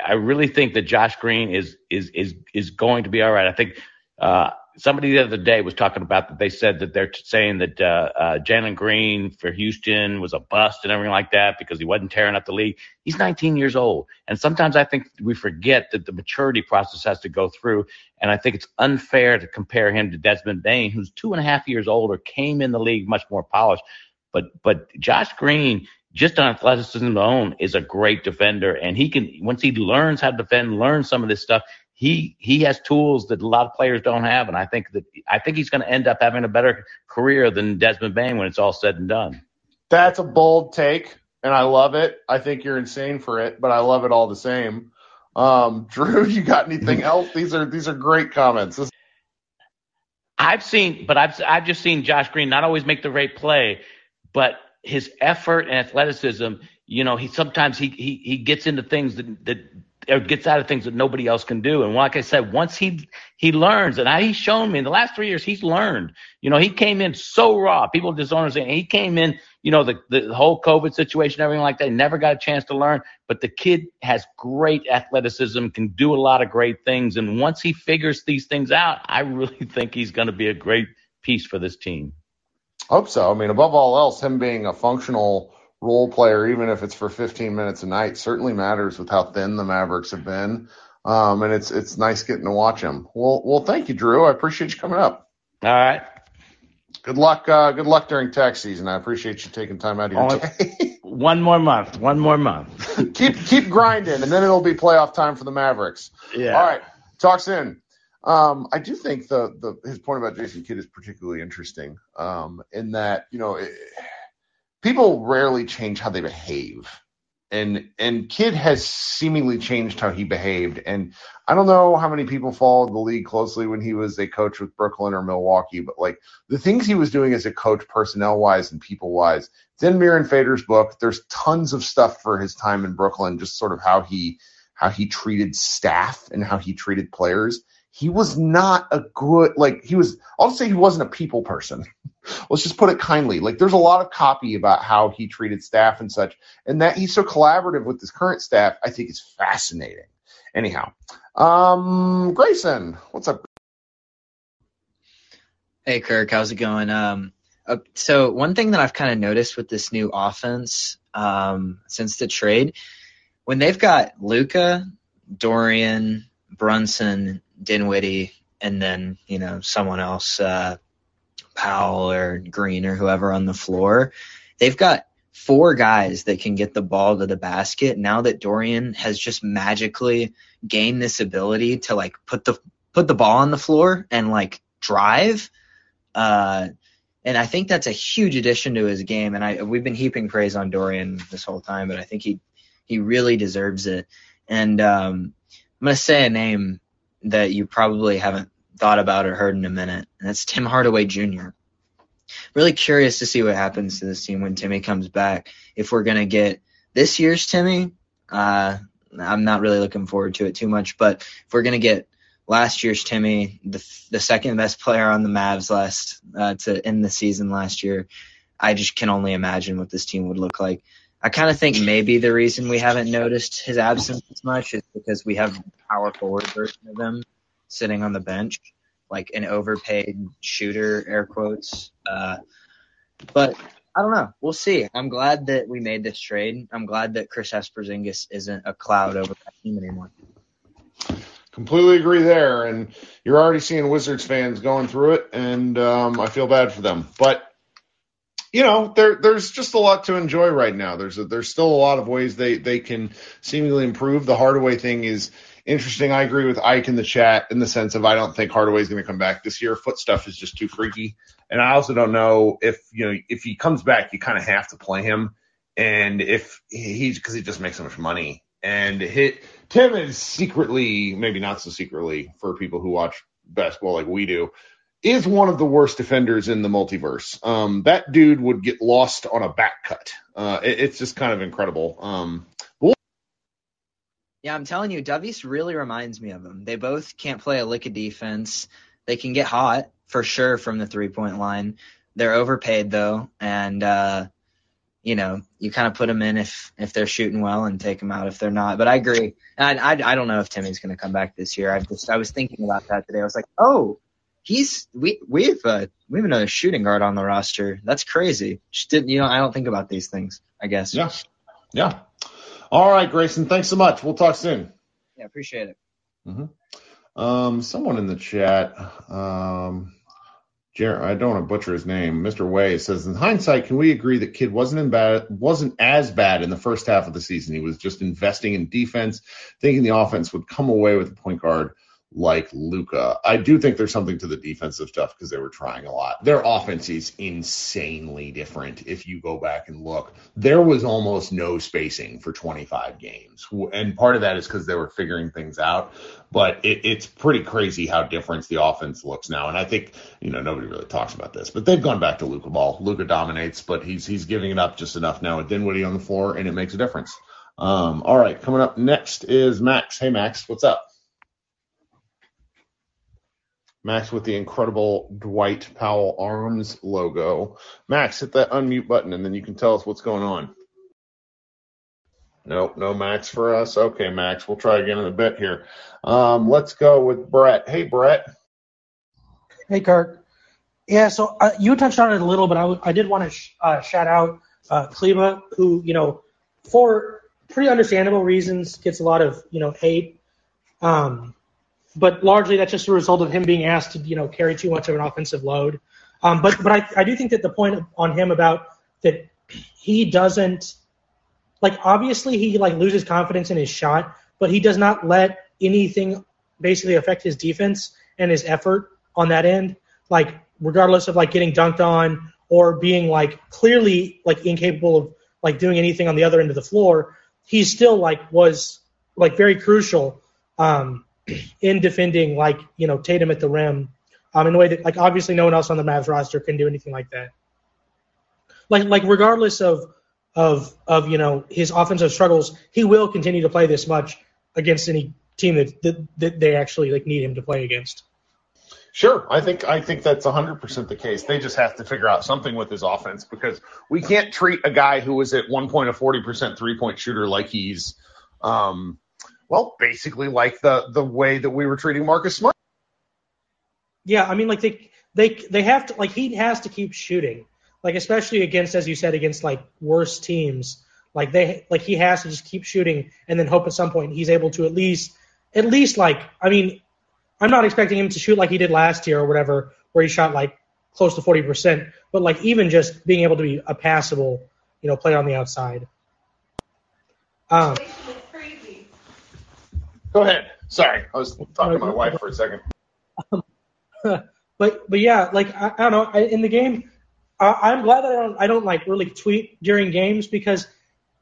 I really think that Josh Green is is is is going to be all right. I think uh, somebody the other day was talking about that. They said that they're saying that uh, uh, Jalen Green for Houston was a bust and everything like that because he wasn't tearing up the league. He's 19 years old, and sometimes I think we forget that the maturity process has to go through. And I think it's unfair to compare him to Desmond Bane, who's two and a half years older, came in the league much more polished. But but Josh Green, just on athleticism alone, is a great defender, and he can once he learns how to defend, learn some of this stuff. He he has tools that a lot of players don't have, and I think that I think he's going to end up having a better career than Desmond Bane when it's all said and done. That's a bold take, and I love it. I think you're insane for it, but I love it all the same. Um, Drew, you got anything else? These are these are great comments. This- I've seen, but I've I've just seen Josh Green not always make the right play, but his effort and athleticism. You know, he sometimes he he he gets into things that that or gets out of things that nobody else can do. And like I said, once he he learns, and I, he's shown me in the last three years, he's learned. You know, he came in so raw. People don't understand. He came in, you know, the the whole COVID situation, everything like that. Never got a chance to learn, but the kid has great athleticism, can do a lot of great things. And once he figures these things out, I really think he's going to be a great piece for this team. Hope so. I mean, above all else, him being a functional role player, even if it's for 15 minutes a night, certainly matters with how thin the Mavericks have been. Um, and it's it's nice getting to watch him. Well, well, thank you, Drew. I appreciate you coming up. All right. Good luck. Uh, good luck during tax season. I appreciate you taking time out of your Only day. one more month. One more month. keep keep grinding, and then it'll be playoff time for the Mavericks. Yeah. All right. Talk soon. Um, I do think the the his point about Jason Kidd is particularly interesting. Um, in that you know. It, people rarely change how they behave. And and Kidd has seemingly changed how he behaved. And I don't know how many people followed the league closely when he was a coach with Brooklyn or Milwaukee, but like the things he was doing as a coach, personnel wise and people wise, it's in Mirin Fader's book. There's tons of stuff for his time in Brooklyn, just sort of how he how he treated staff and how he treated players. He was not a good like he was I'll say he wasn't a people person. Let's just put it kindly. Like there's a lot of copy about how he treated staff and such, and that he's so collaborative with his current staff, I think is fascinating. Anyhow, um, Grayson, what's up? Hey Kirk, how's it going? Um, uh, so one thing that I've kind of noticed with this new offense um, since the trade, when they've got Luka Dorian, Brunson, Dinwiddie, and then you know someone else, uh, Powell or Green or whoever on the floor, they've got four guys that can get the ball to the basket. Now that Dorian has just magically gained this ability to like put the put the ball on the floor and like drive. Uh, and I think that's a huge addition to his game. And I we've been heaping praise on Dorian this whole time, but I think he he really deserves it. And um, I'm gonna say a name that you probably haven't thought about or heard in a minute, and that's Tim Hardaway Jr. Really curious to see what happens to this team when Timmy comes back. If we're gonna get this year's Timmy, uh, I'm not really looking forward to it too much. But if we're gonna get last year's Timmy, the the second best player on the Mavs last uh, to end the season last year, I just can only imagine what this team would look like. I kind of think maybe the reason we haven't noticed his absence as much is because we have power forward version of him sitting on the bench, like an overpaid shooter, air quotes. Uh, but I don't know. We'll see. I'm glad that we made this trade. I'm glad that Chris Porzingis isn't a cloud over that team anymore. Completely agree there, and you're already seeing Wizards fans going through it, and um, I feel bad for them. But you know, there there's just a lot to enjoy right now. There's a, there's still a lot of ways they they can seemingly improve. The Hardaway thing is interesting. I agree with Ike in the chat in the sense of I don't think Hardaway's going to come back this year. Foot stuff is just too freaky, and I also don't know if you know if he comes back, you kind of have to play him, and if he's because he just makes so much money, and hit Tim is secretly maybe not so secretly for people who watch basketball like we do is one of the worst defenders in the multiverse. Um, that dude would get lost on a back cut. Uh, it, it's just kind of incredible. Um, Yeah, I'm telling you, Davis really reminds me of him. They both can't play a lick of defense. They can get hot for sure from the three point line. They're overpaid though, and uh, you know you kind of put them in if if they're shooting well and take them out if they're not. But I agree. And I I, I don't know if Timmy's going to come back this year. I just I was thinking about that today. I was like, oh, he's we we've uh, we have another shooting guard on the roster. That's crazy. Just didn't you know? I don't think about these things. I guess. Yeah. Yeah. All right, Grayson. Thanks so much. We'll talk soon. Yeah, appreciate it. Mm-hmm. Um, someone in the chat, um, Jer- I don't want to butcher his name. Mr. Way says, in hindsight, can we agree that Kidd wasn't in bad, wasn't as bad in the first half of the season? He was just investing in defense, thinking the offense would come away with a point guard like Luka. I do think there's something to the defensive stuff because they were trying a lot. Their offense is insanely different if you go back and look. There was almost no spacing for 25 games. And part of that is because they were figuring things out. But it, it's pretty crazy how different the offense looks now. And I think, you know, nobody really talks about this, but they've gone back to Luka ball. Luka dominates, but he's he's giving it up just enough now with Dinwiddie on the floor, and it makes a difference. Um, all right, coming up next is Max. Hey, Max, what's up? Max with the incredible Dwight Powell Arms logo. Max, hit that unmute button and then you can tell us what's going on. Nope, no Max for us. Okay, Max, we'll try again in a bit here. Um, let's go with Brett. Hey, Brett. Hey, Kirk. Yeah, so uh, you touched on it a little, but I, w- I did want to sh- uh, shout out uh, Kleber, who, you know, for pretty understandable reasons, gets a lot of, you know, hate. Um, but largely that's just a result of him being asked to, you know, carry too much of an offensive load. Um, but but I, I do think that the point on him about that he doesn't like obviously he like loses confidence in his shot, but he does not let anything basically affect his defense and his effort on that end. Like regardless of like getting dunked on or being like clearly like incapable of like doing anything on the other end of the floor, he still like was like very crucial um, in defending like you know Tatum at the rim um, in a way that like obviously no one else on the Mavs roster can do anything like that. Like like regardless of of of you know his offensive struggles, he will continue to play this much against any team that that, that they actually like need him to play against. Sure, I think I think that's 100% the case. They just have to figure out something with his offense because we can't treat a guy who was at one point a 40% three-point shooter like he's um well, basically like the the way that we were treating Marcus Smart. Yeah, I mean like they they they have to like he has to keep shooting. Like especially against as you said against like worse teams. Like they like he has to just keep shooting and then hope at some point he's able to at least at least like I mean I'm not expecting him to shoot like he did last year or whatever, where he shot like close to 40%, but like even just being able to be a passable, you know, player on the outside. Um, Go ahead. Sorry, I was talking to my wife for a second. but but yeah, like I, I don't know, I, in the game, I, I'm glad that I don't I don't like really tweet during games because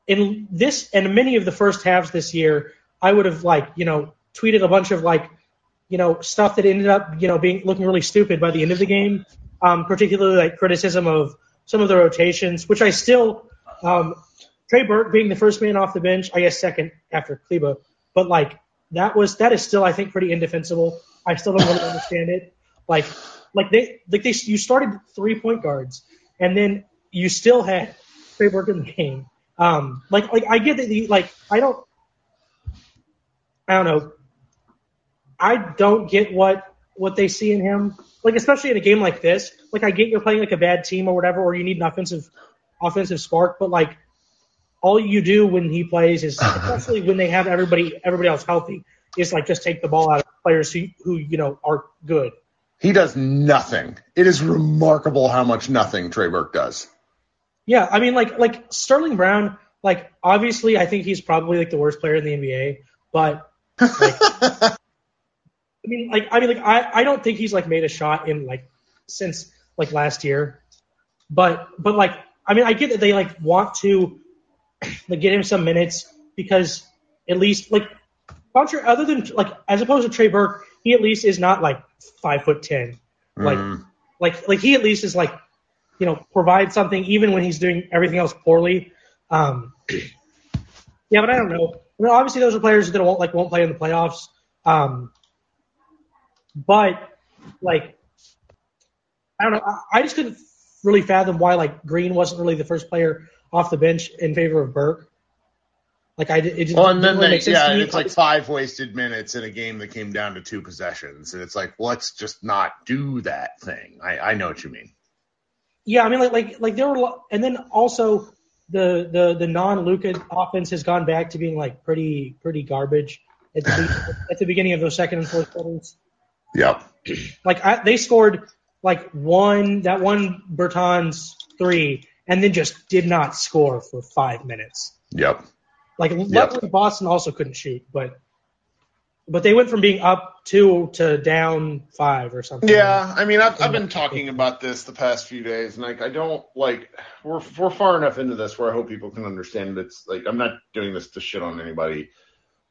in this and many of the first halves this year, I would have like you know tweeted a bunch of like you know stuff that ended up you know being looking really stupid by the end of the game, um, particularly like criticism of some of the rotations, which I still um, Trey Burke being the first man off the bench, I guess second after Kleber, but like that was that is still I think pretty indefensible. I still don't really understand it. Like like they like they you started three point guards and then you still had Trey Burke in the game. Um, like like I get that the like I don't I don't know. I don't get what what they see in him. Like especially in a game like this. Like I get you're playing like a bad team or whatever, or you need an offensive offensive spark, but like all you do when he plays is especially when they have everybody everybody else healthy is like just take the ball out of players who who you know are good. He does nothing. It is remarkable how much nothing Trey Burke does. Yeah, I mean like like Sterling Brown, like obviously I think he's probably like the worst player in the NBA, but like, I mean like I mean like I I don't think he's like made a shot in like since like last year. But but like I mean I get that they like want to like get him some minutes because at least like Contra, other than like as opposed to Trey Burke, he at least is not like five foot ten. Like Mm. like like he at least is like you know provide something even when he's doing everything else poorly. Um, yeah, but I don't know. I mean, obviously those are players that won't like won't play in the playoffs. Um, but like I don't know. I, I just couldn't really fathom why like Green wasn't really the first player off the bench in favor of Burke. Like I, it just Well, and then they, yeah, to and me. it's like five wasted minutes in a game that came down to two possessions, and it's like let's just not do that thing. I, I know what you mean. Yeah, I mean, like, like, like there were, and then also the the the non Luka offense has gone back to being like pretty pretty garbage at the at the beginning of those second and fourth quarters. Yep. Like I, they scored like one that one Bertans three, and then just did not score for five minutes. Yep. Like luckily Boston also couldn't shoot, but but they went from being up two to down five or something. Yeah, I mean, I've, I've been talking about this the past few days, and like, I don't like we're we're far enough into this where I hope people can understand. It's like I'm not doing this to shit on anybody,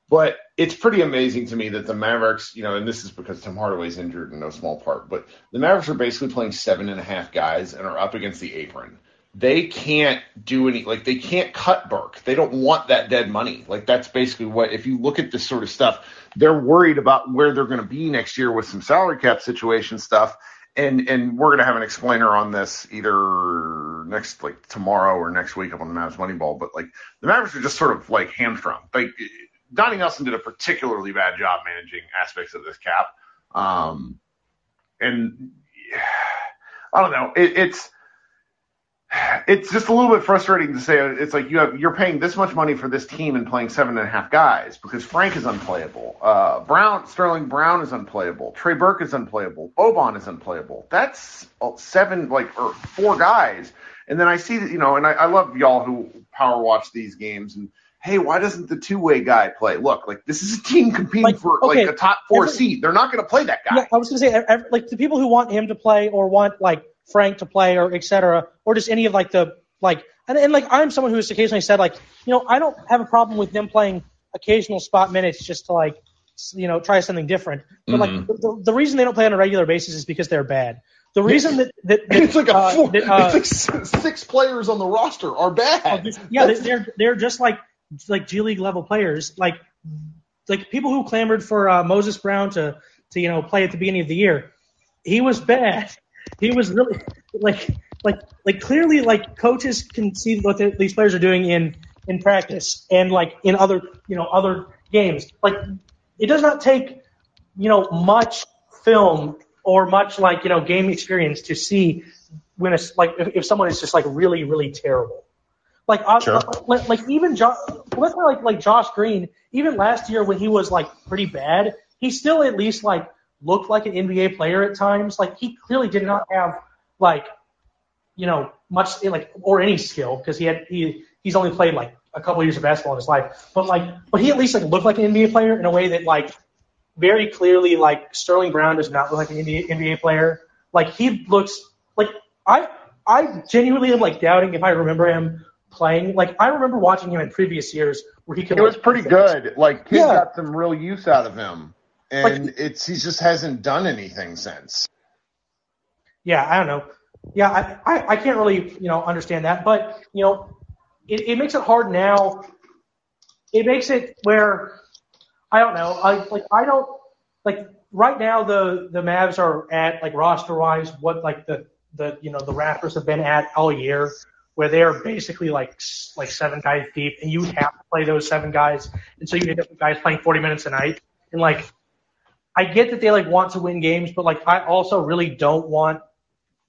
but it's pretty amazing to me that the Mavericks, you know, and this is because Tim Hardaway's injured in no small part, but the Mavericks are basically playing seven and a half guys and are up against the apron. They can't do any like they can't cut Burke. They don't want that dead money. Like that's basically what if you look at this sort of stuff, they're worried about where they're going to be next year with some salary cap situation stuff. And and we're going to have an explainer on this either next like tomorrow or next week up on the Mavs Moneyball. But like the Mavericks are just sort of like hamstrung. Like Donnie Nelson did a particularly bad job managing aspects of this cap. Um, and I don't know. It, it's it's just a little bit frustrating to say it's like you have you're paying this much money for this team and playing seven and a half guys because Frank is unplayable. Uh, Brown Sterling Brown is unplayable. Trey Burke is unplayable. Boban is unplayable. That's seven like or four guys. And then I see that you know, and I, I love y'all who power watch these games and hey, why doesn't the two way guy play? Look, like this is a team competing for okay, like a top four every- seed. They're not going to play that guy. Yeah, I was gonna say, ev- ev- like the people who want him to play or want like Frank to play or et cetera, or just any of like the like and, and like I'm someone who has occasionally said like you know I don't have a problem with them playing occasional spot minutes just to like you know try something different. But like Mhm. the, the reason they don't play on a regular basis is because they're bad. The reason that, that, that It's like a uh, four, that, uh, it's like six players on the roster are bad. yeah, they- they're they're just like like G League level players, like like people who clamored for uh, Moses Brown to to you know play at the beginning of the year. He was bad. He was really like like like clearly like coaches can see what the, these players are doing in in practice and like in other you know other games. Like it does not take you know much film or much like you know game experience to see when it's like if, if someone is just like really really terrible. Like, I, like, like even Josh, let's say like like Josh Green, even last year when he was like pretty bad, he still at least like looked like an NBA player at times. Like he clearly did not have like you know much like or any skill because he had he he's only played like a couple years of basketball in his life. But like, but he at least like looked like an NBA player in a way that like very clearly like Sterling Brown does not look like an NBA, NBA player. Like he looks like I I genuinely am like doubting if I remember him playing. Like I remember watching him in previous years where he could. It was like, pretty good. Like kid Yeah. got some real use out of him, and it's he just hasn't done anything since. Yeah, I don't know. Yeah, I, I, I can't really, you know, understand that. But, you know, it, it makes it hard now. It makes it where I don't know. I like I don't like right now the the Mavs are at like roster wise what like the the you know the Raptors have been at all year where they are basically like like seven guys deep and you have to play those seven guys and so you end up with guys playing 40 minutes a night and like I get that they like want to win games but like I also really don't want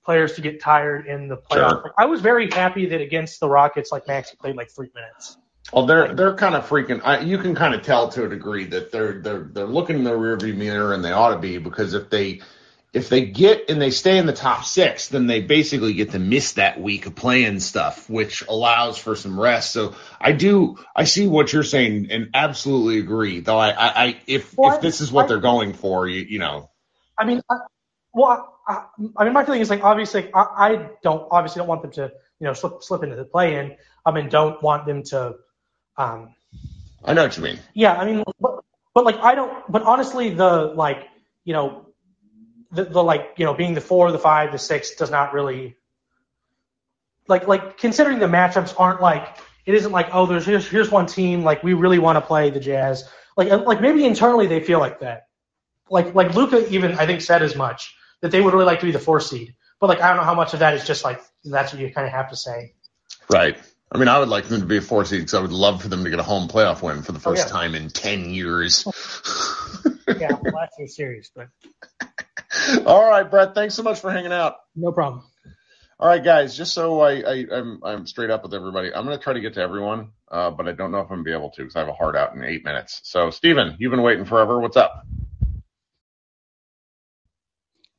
players to get tired in the playoffs. Sure. I was very happy that against the Rockets, like Maxi played like three minutes. Well, they're they're kind of freaking. I, you can kind of tell to a degree that they're they're they're looking in the rearview mirror, and they ought to be because if they if they get and they stay in the top six, then they basically get to miss that week of playing stuff, which allows for some rest. So I do I see what you're saying and absolutely agree. Though I I, I if Well, if this is what I- they're going for, you you know. I mean, I, well, I, I mean, my feeling is like obviously I, I don't obviously don't want them to you know slip slip into the play in. I mean, don't want them to. Um, I know what you mean. yeah, I mean, but, but like I don't. But honestly, the like you know, the, the like you know being the four, the five, the six does not really like like considering the matchups aren't like it isn't like oh there's here's here's one team like we really want to play the Jazz like like maybe internally they feel like that like like Luka even I think said as much that they would really like to be the four seed but like I don't know how much of that is just like that's what you kind of have to say Right. I mean, I would like them to be a four seed because I would love for them to get a home playoff win for the Oh, first yeah. time in ten years. yeah well, last year's series but All right, Brett. Thanks so much for hanging out. no problem All right, guys. Just so I, I I'm I'm straight up with everybody, I'm gonna try to get to everyone, uh, but I don't know if I'm gonna be able to because I have a hard out in eight minutes. So, Steven, you've been waiting forever. What's up?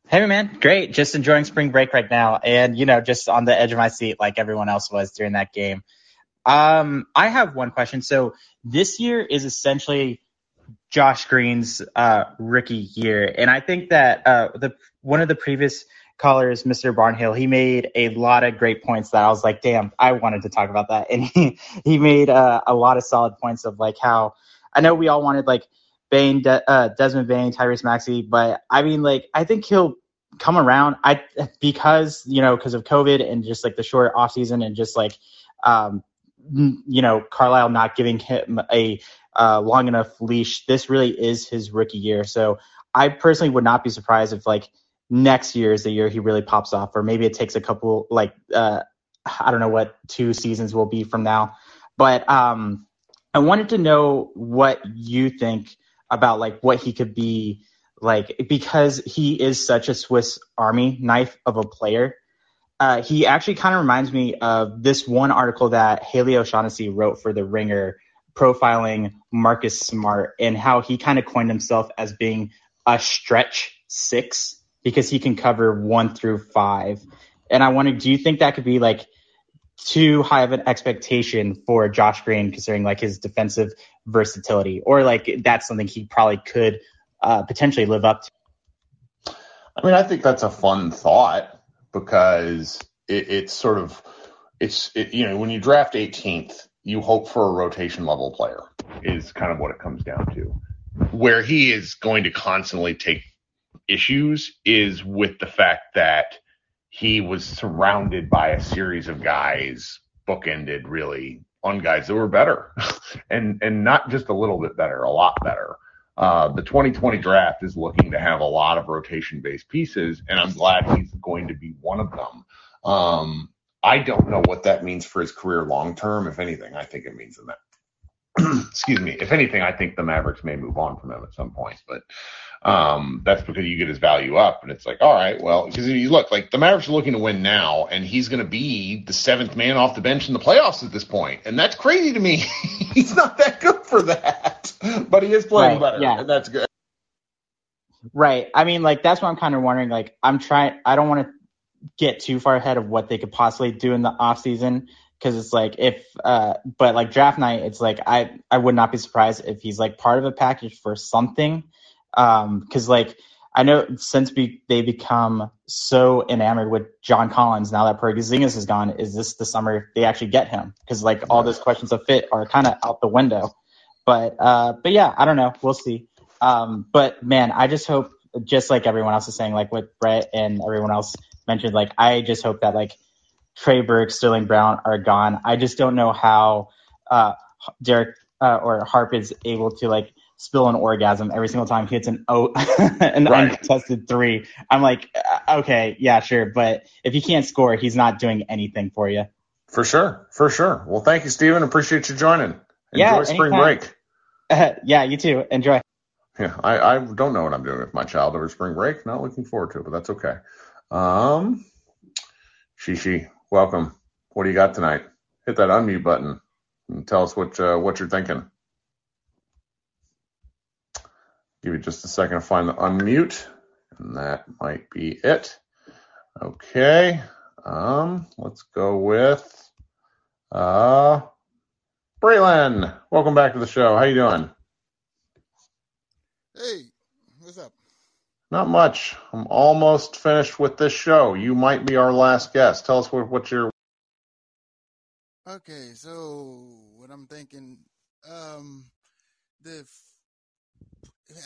Hey man, great. Just enjoying spring break right now, and you know, just on the edge of my seat like everyone else was during that game. Um, I have one question. So this year is essentially Josh Green's uh, rookie year, and I think that uh, the one of the previous callers, Mr. Barnhill, he made a lot of great points that I was like, damn, I wanted to talk about that, and he he made uh, a lot of solid points of like how I know we all wanted like Bane, De- uh, Desmond Bane, Tyrese Maxey, but I mean, like, I think he'll come around. I because you know because of COVID and just like the short off season and just like um, you know Carlisle not giving him a uh, long enough leash. This really is his rookie year, so I personally would not be surprised if like next year is the year he really pops off, or maybe it takes a couple like uh, I don't know what two seasons will be from now, but um, I wanted to know what you think about like what he could be like because he is such a Swiss Army knife of a player. Uh, he actually kind of reminds me of this one article that Haley O'Shaughnessy wrote for The Ringer, profiling Marcus Smart and how he kind of coined himself as being a stretch six because he can cover one through five. And I wondered, do you think that could be like too high of an expectation for Josh Green, considering like his defensive versatility, or like that's something he probably could uh, potentially live up to? I mean, I think that's a fun thought. because it, it's sort of it's it, you know when you draft 18th, you hope for a rotation level player is kind of what it comes down to. Where he is going to constantly take issues is with the fact that he was surrounded by a series of guys bookended really on guys that were better and and not just a little bit better, a lot better. Uh, the 2020 draft is looking to have a lot of rotation based pieces, and I'm glad he's going to be one of them. Um, I don't know what that means for his career long term. If anything, I think it means that. excuse me. If anything, I think the Mavericks may move on from him at some point, but um, that's because you get his value up, and it's like, all right, well, because you look like the Mavericks are looking to win now, and he's going to be the seventh man off the bench in the playoffs at this point, and that's crazy to me. he's not that good for that, but he is playing Right, better, yeah. and that's good. Right. I mean, like that's what I'm kind of wondering. Like, I'm trying. I don't want to get too far ahead of what they could possibly do in the off season because it's like if, uh, but like draft night, it's like I I would not be surprised if he's like part of a package for something. Um, because like I know since be, they become so enamored with John Collins now that Porzingis is gone, is this the summer they actually get him? Because like all those questions of fit are kind of out the window. But uh, but yeah, I don't know. We'll see. Um, but man, I just hope, just like everyone else is saying, like what Brett and everyone else mentioned, like I just hope that like Trey Burke, Sterling Brown are gone. I just don't know how uh, Derek uh, or Harp is able to like spill an orgasm every single time he hits an o- an Right. uncontested three. I'm like, uh, okay, yeah, sure, but if he can't score, he's not doing anything for you. For sure, for sure. Well, thank you, Steven. Appreciate you joining. Enjoy Yeah, spring anytime. break. yeah, you too. Enjoy. Yeah, I, I don't know what I'm doing with my child over spring break. Not looking forward to it, but that's okay. Um, Shishi, welcome. What do you got tonight? Hit that unmute button and tell us what uh, what you're thinking. Give you just a second to find the unmute, and that might be it. Okay. Um, let's go with uh Braylon. Welcome back to the show. How you doing? Hey? Not much. I'm almost finished with this show. You might be our last guest. Tell us what, what your Okay, so what I'm thinking, um, the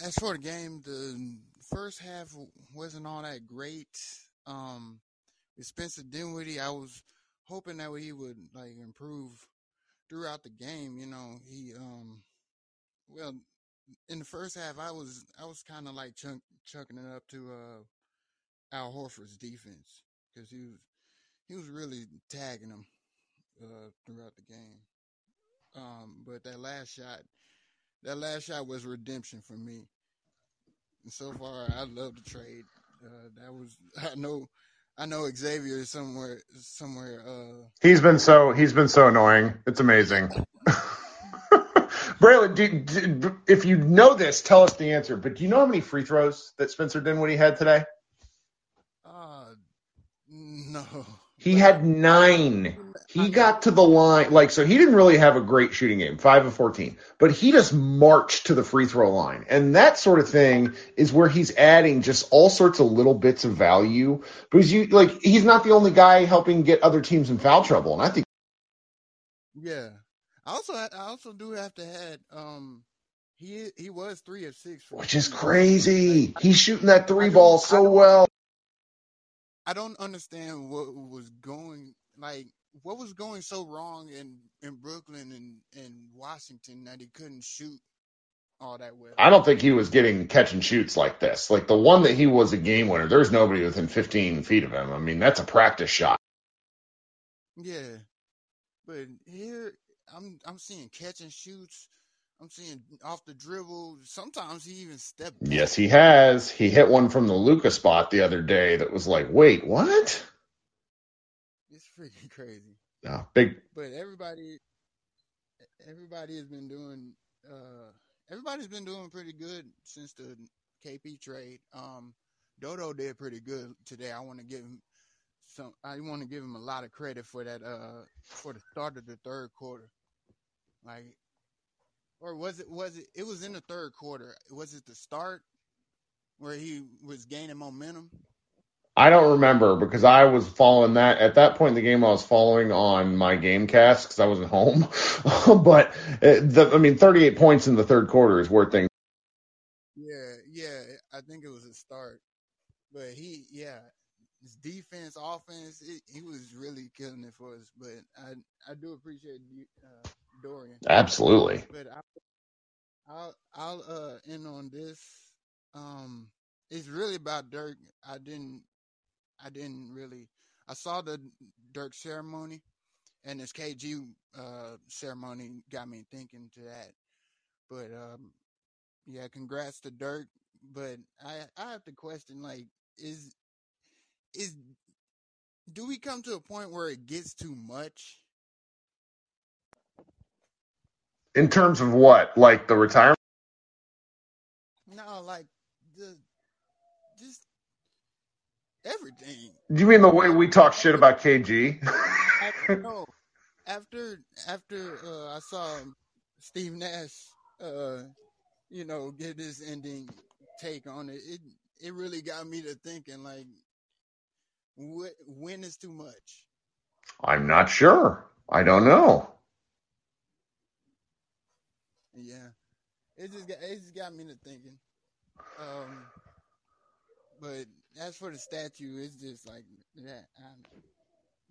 as for the game, the first half wasn't all that great. Um, with Spencer Dinwiddie, I was hoping that he would like improve throughout the game. You know, he um, well, in the first half, I was I was kind of like chunk, chucking it up to uh Al Horford's defense because he was he was really tagging him uh, throughout the game. Um, but that last shot, that last shot was redemption for me. And so far, I love the trade. Uh, that was I know I know Xavier is somewhere somewhere. Uh, He's been so he's been so annoying. It's amazing. Braylon, do, do, if you know this, tell us the answer. But do you know how many free throws that Spencer Dinwiddie had today? uh, no, He had nine. He got to the line, like, so he didn't really have a great shooting game, five of 14, but he just marched to the free throw line. And that sort of thing is where he's adding just all sorts of little bits of value because you, like, he's not the only guy helping get other teams in foul trouble. And I think yeah. I also I also do have to add um he he was three of six which is crazy. He's shooting that three ball so well. I don't understand what was going like what was going so wrong in in Brooklyn and and Washington that he couldn't shoot all that well. I don't think he was getting catch and shoots like this. Like the one that he was a game winner, there's nobody within 15 feet of him. I mean, that's a practice shot. Yeah, but here I'm I'm seeing catch and shoots. I'm seeing off the dribble. Sometimes he even stepped. back. Yes, he has. He hit one from the Luka spot the other day that was like, wait, what? It's freaking crazy. No, big. But everybody, everybody has been doing. Uh, everybody's been doing pretty good since the KP trade. Um, Dodo did pretty good today. I want to give him some. I want to give him a lot of credit for that. Uh, for the start of the third quarter, like, or was it? Was it? It was in the third quarter. Was it the start where he was gaining momentum? I don't remember because I was following that at that point in the game. I was following on my game cast because I wasn't home. but uh, the, I mean, 38 points in the third quarter is where things. Yeah, yeah. I think it was a start, but he, yeah, his defense, offense, it, he was really killing it for us. But I, I do appreciate uh, Dorian. Absolutely. But I, I'll, I'll uh, end on this. Um, it's really about Dirk. I didn't, I didn't really. I saw the Dirk ceremony, and this KG uh, ceremony got me thinking to that. But um, yeah, congrats to Dirk. But I, I have to question like, is, is, do we come to a point where it gets too much? In terms of what, like the retirement? No, like the just everything. Do you mean the way we talk shit about KG? After, no, after after uh, I saw Steve Nash, uh, you know, get his ending take on it, it it really got me to thinking like, what when is too much? I'm not sure. I don't know. Yeah, it just got it just got me to thinking. Um, but as for the statue, it's just like that. I,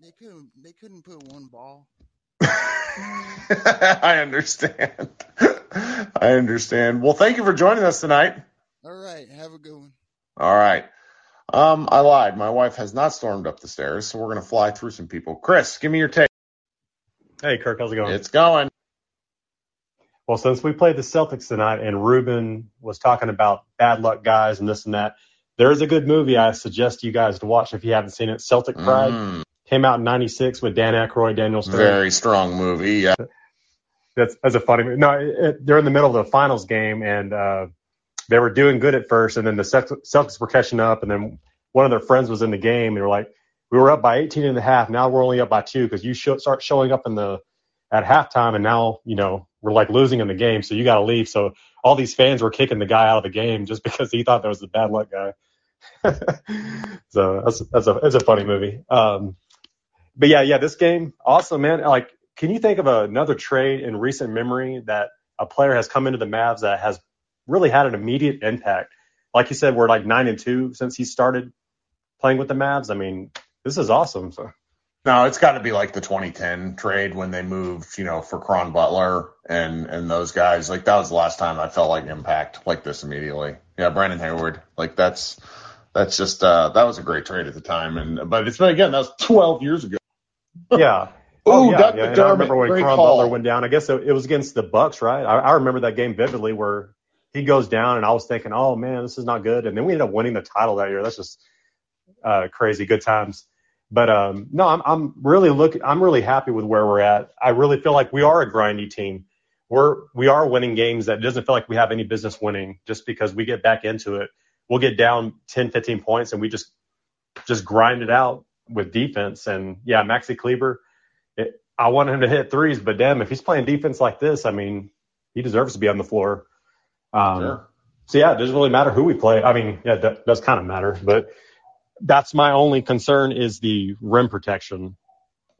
they couldn't they couldn't put one ball. I understand. I understand. Well, thank you for joining us tonight. All right, have a good one. All right. Um, I lied. My wife has not stormed up the stairs, so we're gonna fly through some people. Chris, give me your take. Hey, Kirk, how's it going? It's going. Well, since we played the Celtics tonight and Ruben was talking about bad luck guys and this and that, there is a good movie I suggest you guys to watch if you haven't seen it. Celtic Pride Mm, came out in '96 with Dan Aykroyd, Daniel Stern. very strong movie. Yeah. That's that's a funny. movie. No, it, they're in the middle of the finals game and uh, they were doing good at first, and then the Celtics were catching up, and then one of their friends was in the game. And they were like, "We were up by 18 and a half. Now we're only up by two because you show, start showing up in the at halftime, and now you know we're like losing in the game, so you got to leave." So all these fans were kicking the guy out of the game just because he thought that was the bad luck guy. so that's that's a it's a funny movie. Um, but yeah, yeah, this game awesome, man. Like, can you think of another trade in recent memory that a player has come into the Mavs that has really had an immediate impact? Like you said, we're like nine and two since he started playing with the Mavs. I mean, this is awesome. So No, it's got to be like the 2010 trade when they moved, you know, for Caron Butler and and those guys. Like that was the last time I felt like impact like this immediately. Yeah, Brendan Haywood. Like that's that's just uh that was a great trade at the time. And but it's been again that was 12 years ago. yeah. Ooh, Oh yeah, Doug yeah. And I remember when Caron call. Butler went down. I guess it, it was against the Bucks, right? I, I remember that game vividly where he goes down, and I was thinking, oh man, this is not good. And then we ended up winning the title that year. That's just uh, crazy, good times. But um, no, I'm I'm really look. I'm really happy with where we're at. I really feel like we are a grindy team. We're we are winning games that it doesn't feel like we have any business winning just because we get back into it. We'll get down 10, 15 points, and we just just grind it out with defense. And yeah, Maxi Kleber, it, I want him to hit threes, but damn, if he's playing defense like this, I mean, he deserves to be on the floor. Um, Sure. So yeah, it doesn't really matter who we play. I mean, yeah, that does kind of matter, but that's my only concern is the rim protection.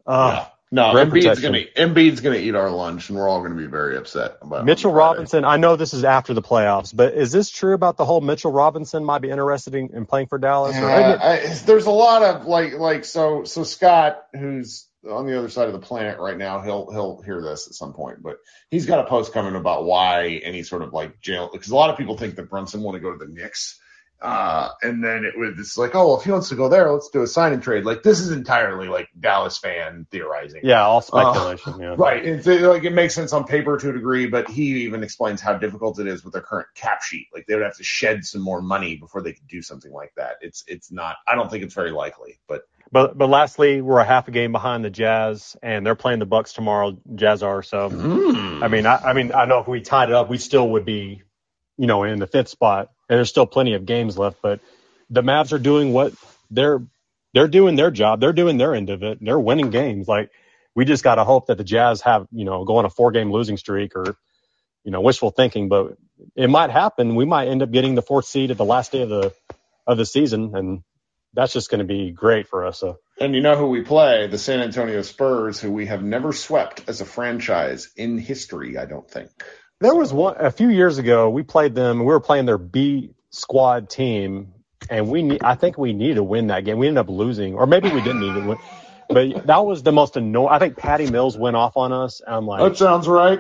Uh, No, rim Embiid's protection. gonna Embiid's gonna eat our lunch, and we're all gonna be very upset about. Mitchell Robinson, I know this is after the playoffs, but is this true about the whole Mitchell Robinson might be interested in, in playing for Dallas? Or, Yeah, I, there's a lot of like like so so Scott, who's on the other side of the planet right now, he'll he'll hear this at some point, but he's got a post coming about why any sort of like jail because a lot of people think that Brunson want to go to the Knicks. Uh, and then it was it's like, oh, well, if he wants to go there, let's do a sign and trade. Like this is entirely like Dallas fan theorizing. yeah, all Uh, speculation. yeah. Right. It's uh, like it makes sense on paper to a degree, but he even explains how difficult it is with their current cap sheet. Like they would have to shed some more money before they could do something like that. It's it's not. I don't think it's very likely. But But but lastly, we're a half a game behind the Jazz, and they're playing the Bucks tomorrow. Jazz are so. Hmm. I mean, I, I mean, I know if we tied it up, we still would be, you know, in the fifth spot, and there's still plenty of games left. But the Mavs are doing what they're they're doing their job. They're doing their end of it. They're winning games. Like we just got to hope that the Jazz have, you know, go on a four game losing streak or, you know, wishful thinking, but it might happen. We might end up getting the fourth seed at the last day of the of the season, and that's just going to be great for us. So. And you know who we play? The San Antonio Spurs, who we have never swept as a franchise in history. I don't think. There was one a few years ago. We played them. We were playing their B squad team, and we need, I think we needed to win that game. We ended up losing, or maybe we didn't need to win. But that was the most annoying. I think Patty Mills went off on us. I'm like, That sounds right.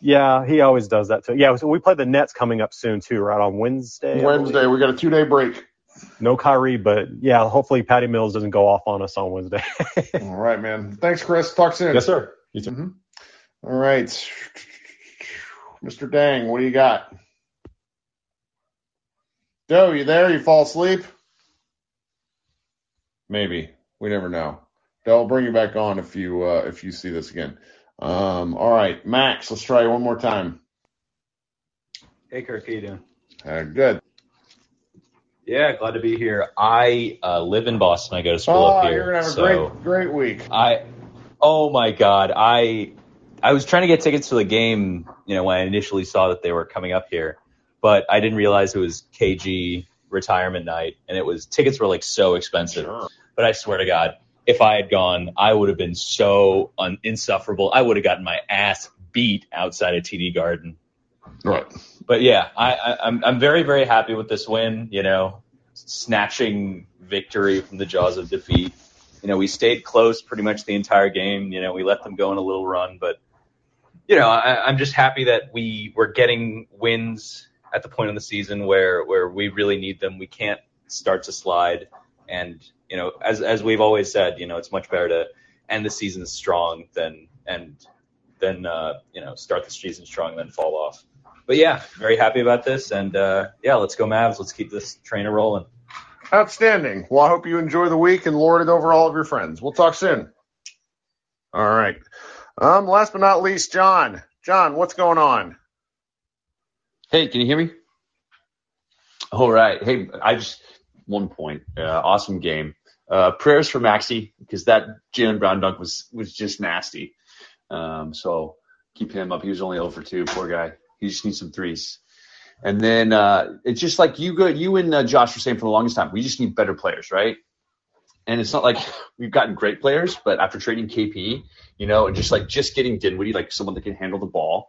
yeah, he always does that too. Yeah, so we play the Nets coming up soon too, right on Wednesday. Wednesday, we got a two day break. No Kyrie, but yeah, hopefully Patty Mills doesn't go off on us on Wednesday. All right, man. Thanks, Chris. Talk soon. yes, sir. You too. Mhm. All right. Mr. Dang, what do you got? Joe, you there? You fall asleep? Maybe. We never know. i'll bring you back on if you uh, if you see this again. Um, all right, Max, let's try one more time. Hey, Kirk, how you doing? Uh, good. Yeah, glad to be here. I uh, live in Boston. I go to school Oh, up here. you're gonna have a so great great week. I, oh my God, I, I was trying to get tickets to the game. You know, when I initially saw that they were coming up here, but I didn't realize it was KG retirement night, and it was tickets were like so expensive. But I swear to God, if I had gone, I would have been so un- insufferable. I would have gotten my ass beat outside of TD Garden. Right. But yeah, I, I, I'm I'm very very happy with this win. You know, snatching victory from the jaws of defeat. You know, we stayed close pretty much the entire game. You know, we let them go on a little run, but you know, I, I'm just happy that we were getting wins at the point in the season where where we really need them. We can't start to slide, and you know, as as we've always said, you know, it's much better to end the season strong than and then uh, you know start the season strong than fall off. But yeah, very happy about this, and uh, yeah, let's go Mavs. Let's keep this train a rolling. Outstanding. Well, I hope you enjoy the week and lord it over all of your friends. We'll talk soon. All right. Um, last but not least, John. John, what's going on? Hey, can you hear me? All right. Hey, I just one point. Uh, awesome game. Uh, prayers for Maxi because that Jaylen Brown dunk was was just nasty. Um, so keep him up. He was only over two. Poor guy. He just needs some threes. And then uh, it's just like you go, you and uh, Josh were saying for the longest time, we just need better players, right? And it's not like we've gotten great players, but after trading KP, you know, and just like just getting Dinwiddie, like someone that can handle the ball,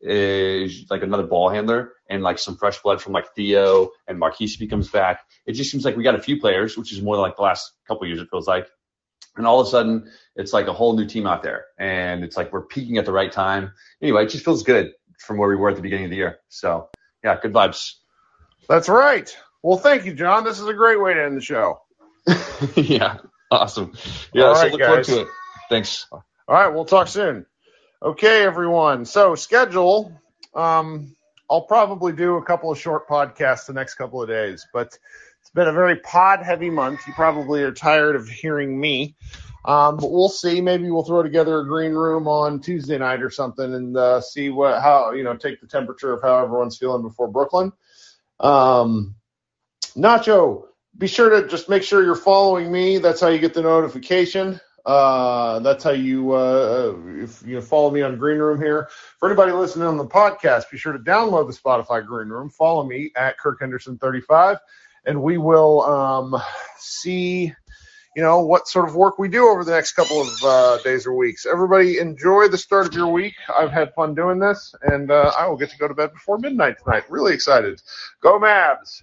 is like another ball handler, and like some fresh blood from like Theo and Marquese comes back. It just seems like we got a few players, which is more like the last couple years. It feels like, and all of a sudden it's like a whole new team out there, and it's like we're peaking at the right time. Anyway, it just feels good from where we were at the beginning of the year. So yeah, good vibes. That's right. Well, thank you, John. This is a great way to end the show. yeah, awesome. Yeah, All so right, look forward guys. to it. Thanks. All right, we'll talk soon. Okay, everyone. So schedule. Um, I'll probably do a couple of short podcasts the next couple of days, but it's been a very pod heavy month. You probably are tired of hearing me. Um, but we'll see. Maybe we'll throw together a green room on Tuesday night or something and uh, see what how you know take the temperature of how everyone's feeling before Brooklyn. Um, Nacho, be sure to just make sure you're following me. That's how you get the notification. Uh, that's how you uh, if you follow me on Green Room here. For anybody listening on the podcast, be sure to download the Spotify Green Room. Follow me at Kirk Henderson 35, and we will um, see you know what sort of work we do over the next couple of uh, days or weeks. Everybody enjoy the start of your week. I've had fun doing this, and uh, I will get to go to bed before midnight tonight. Really excited. Go Mavs!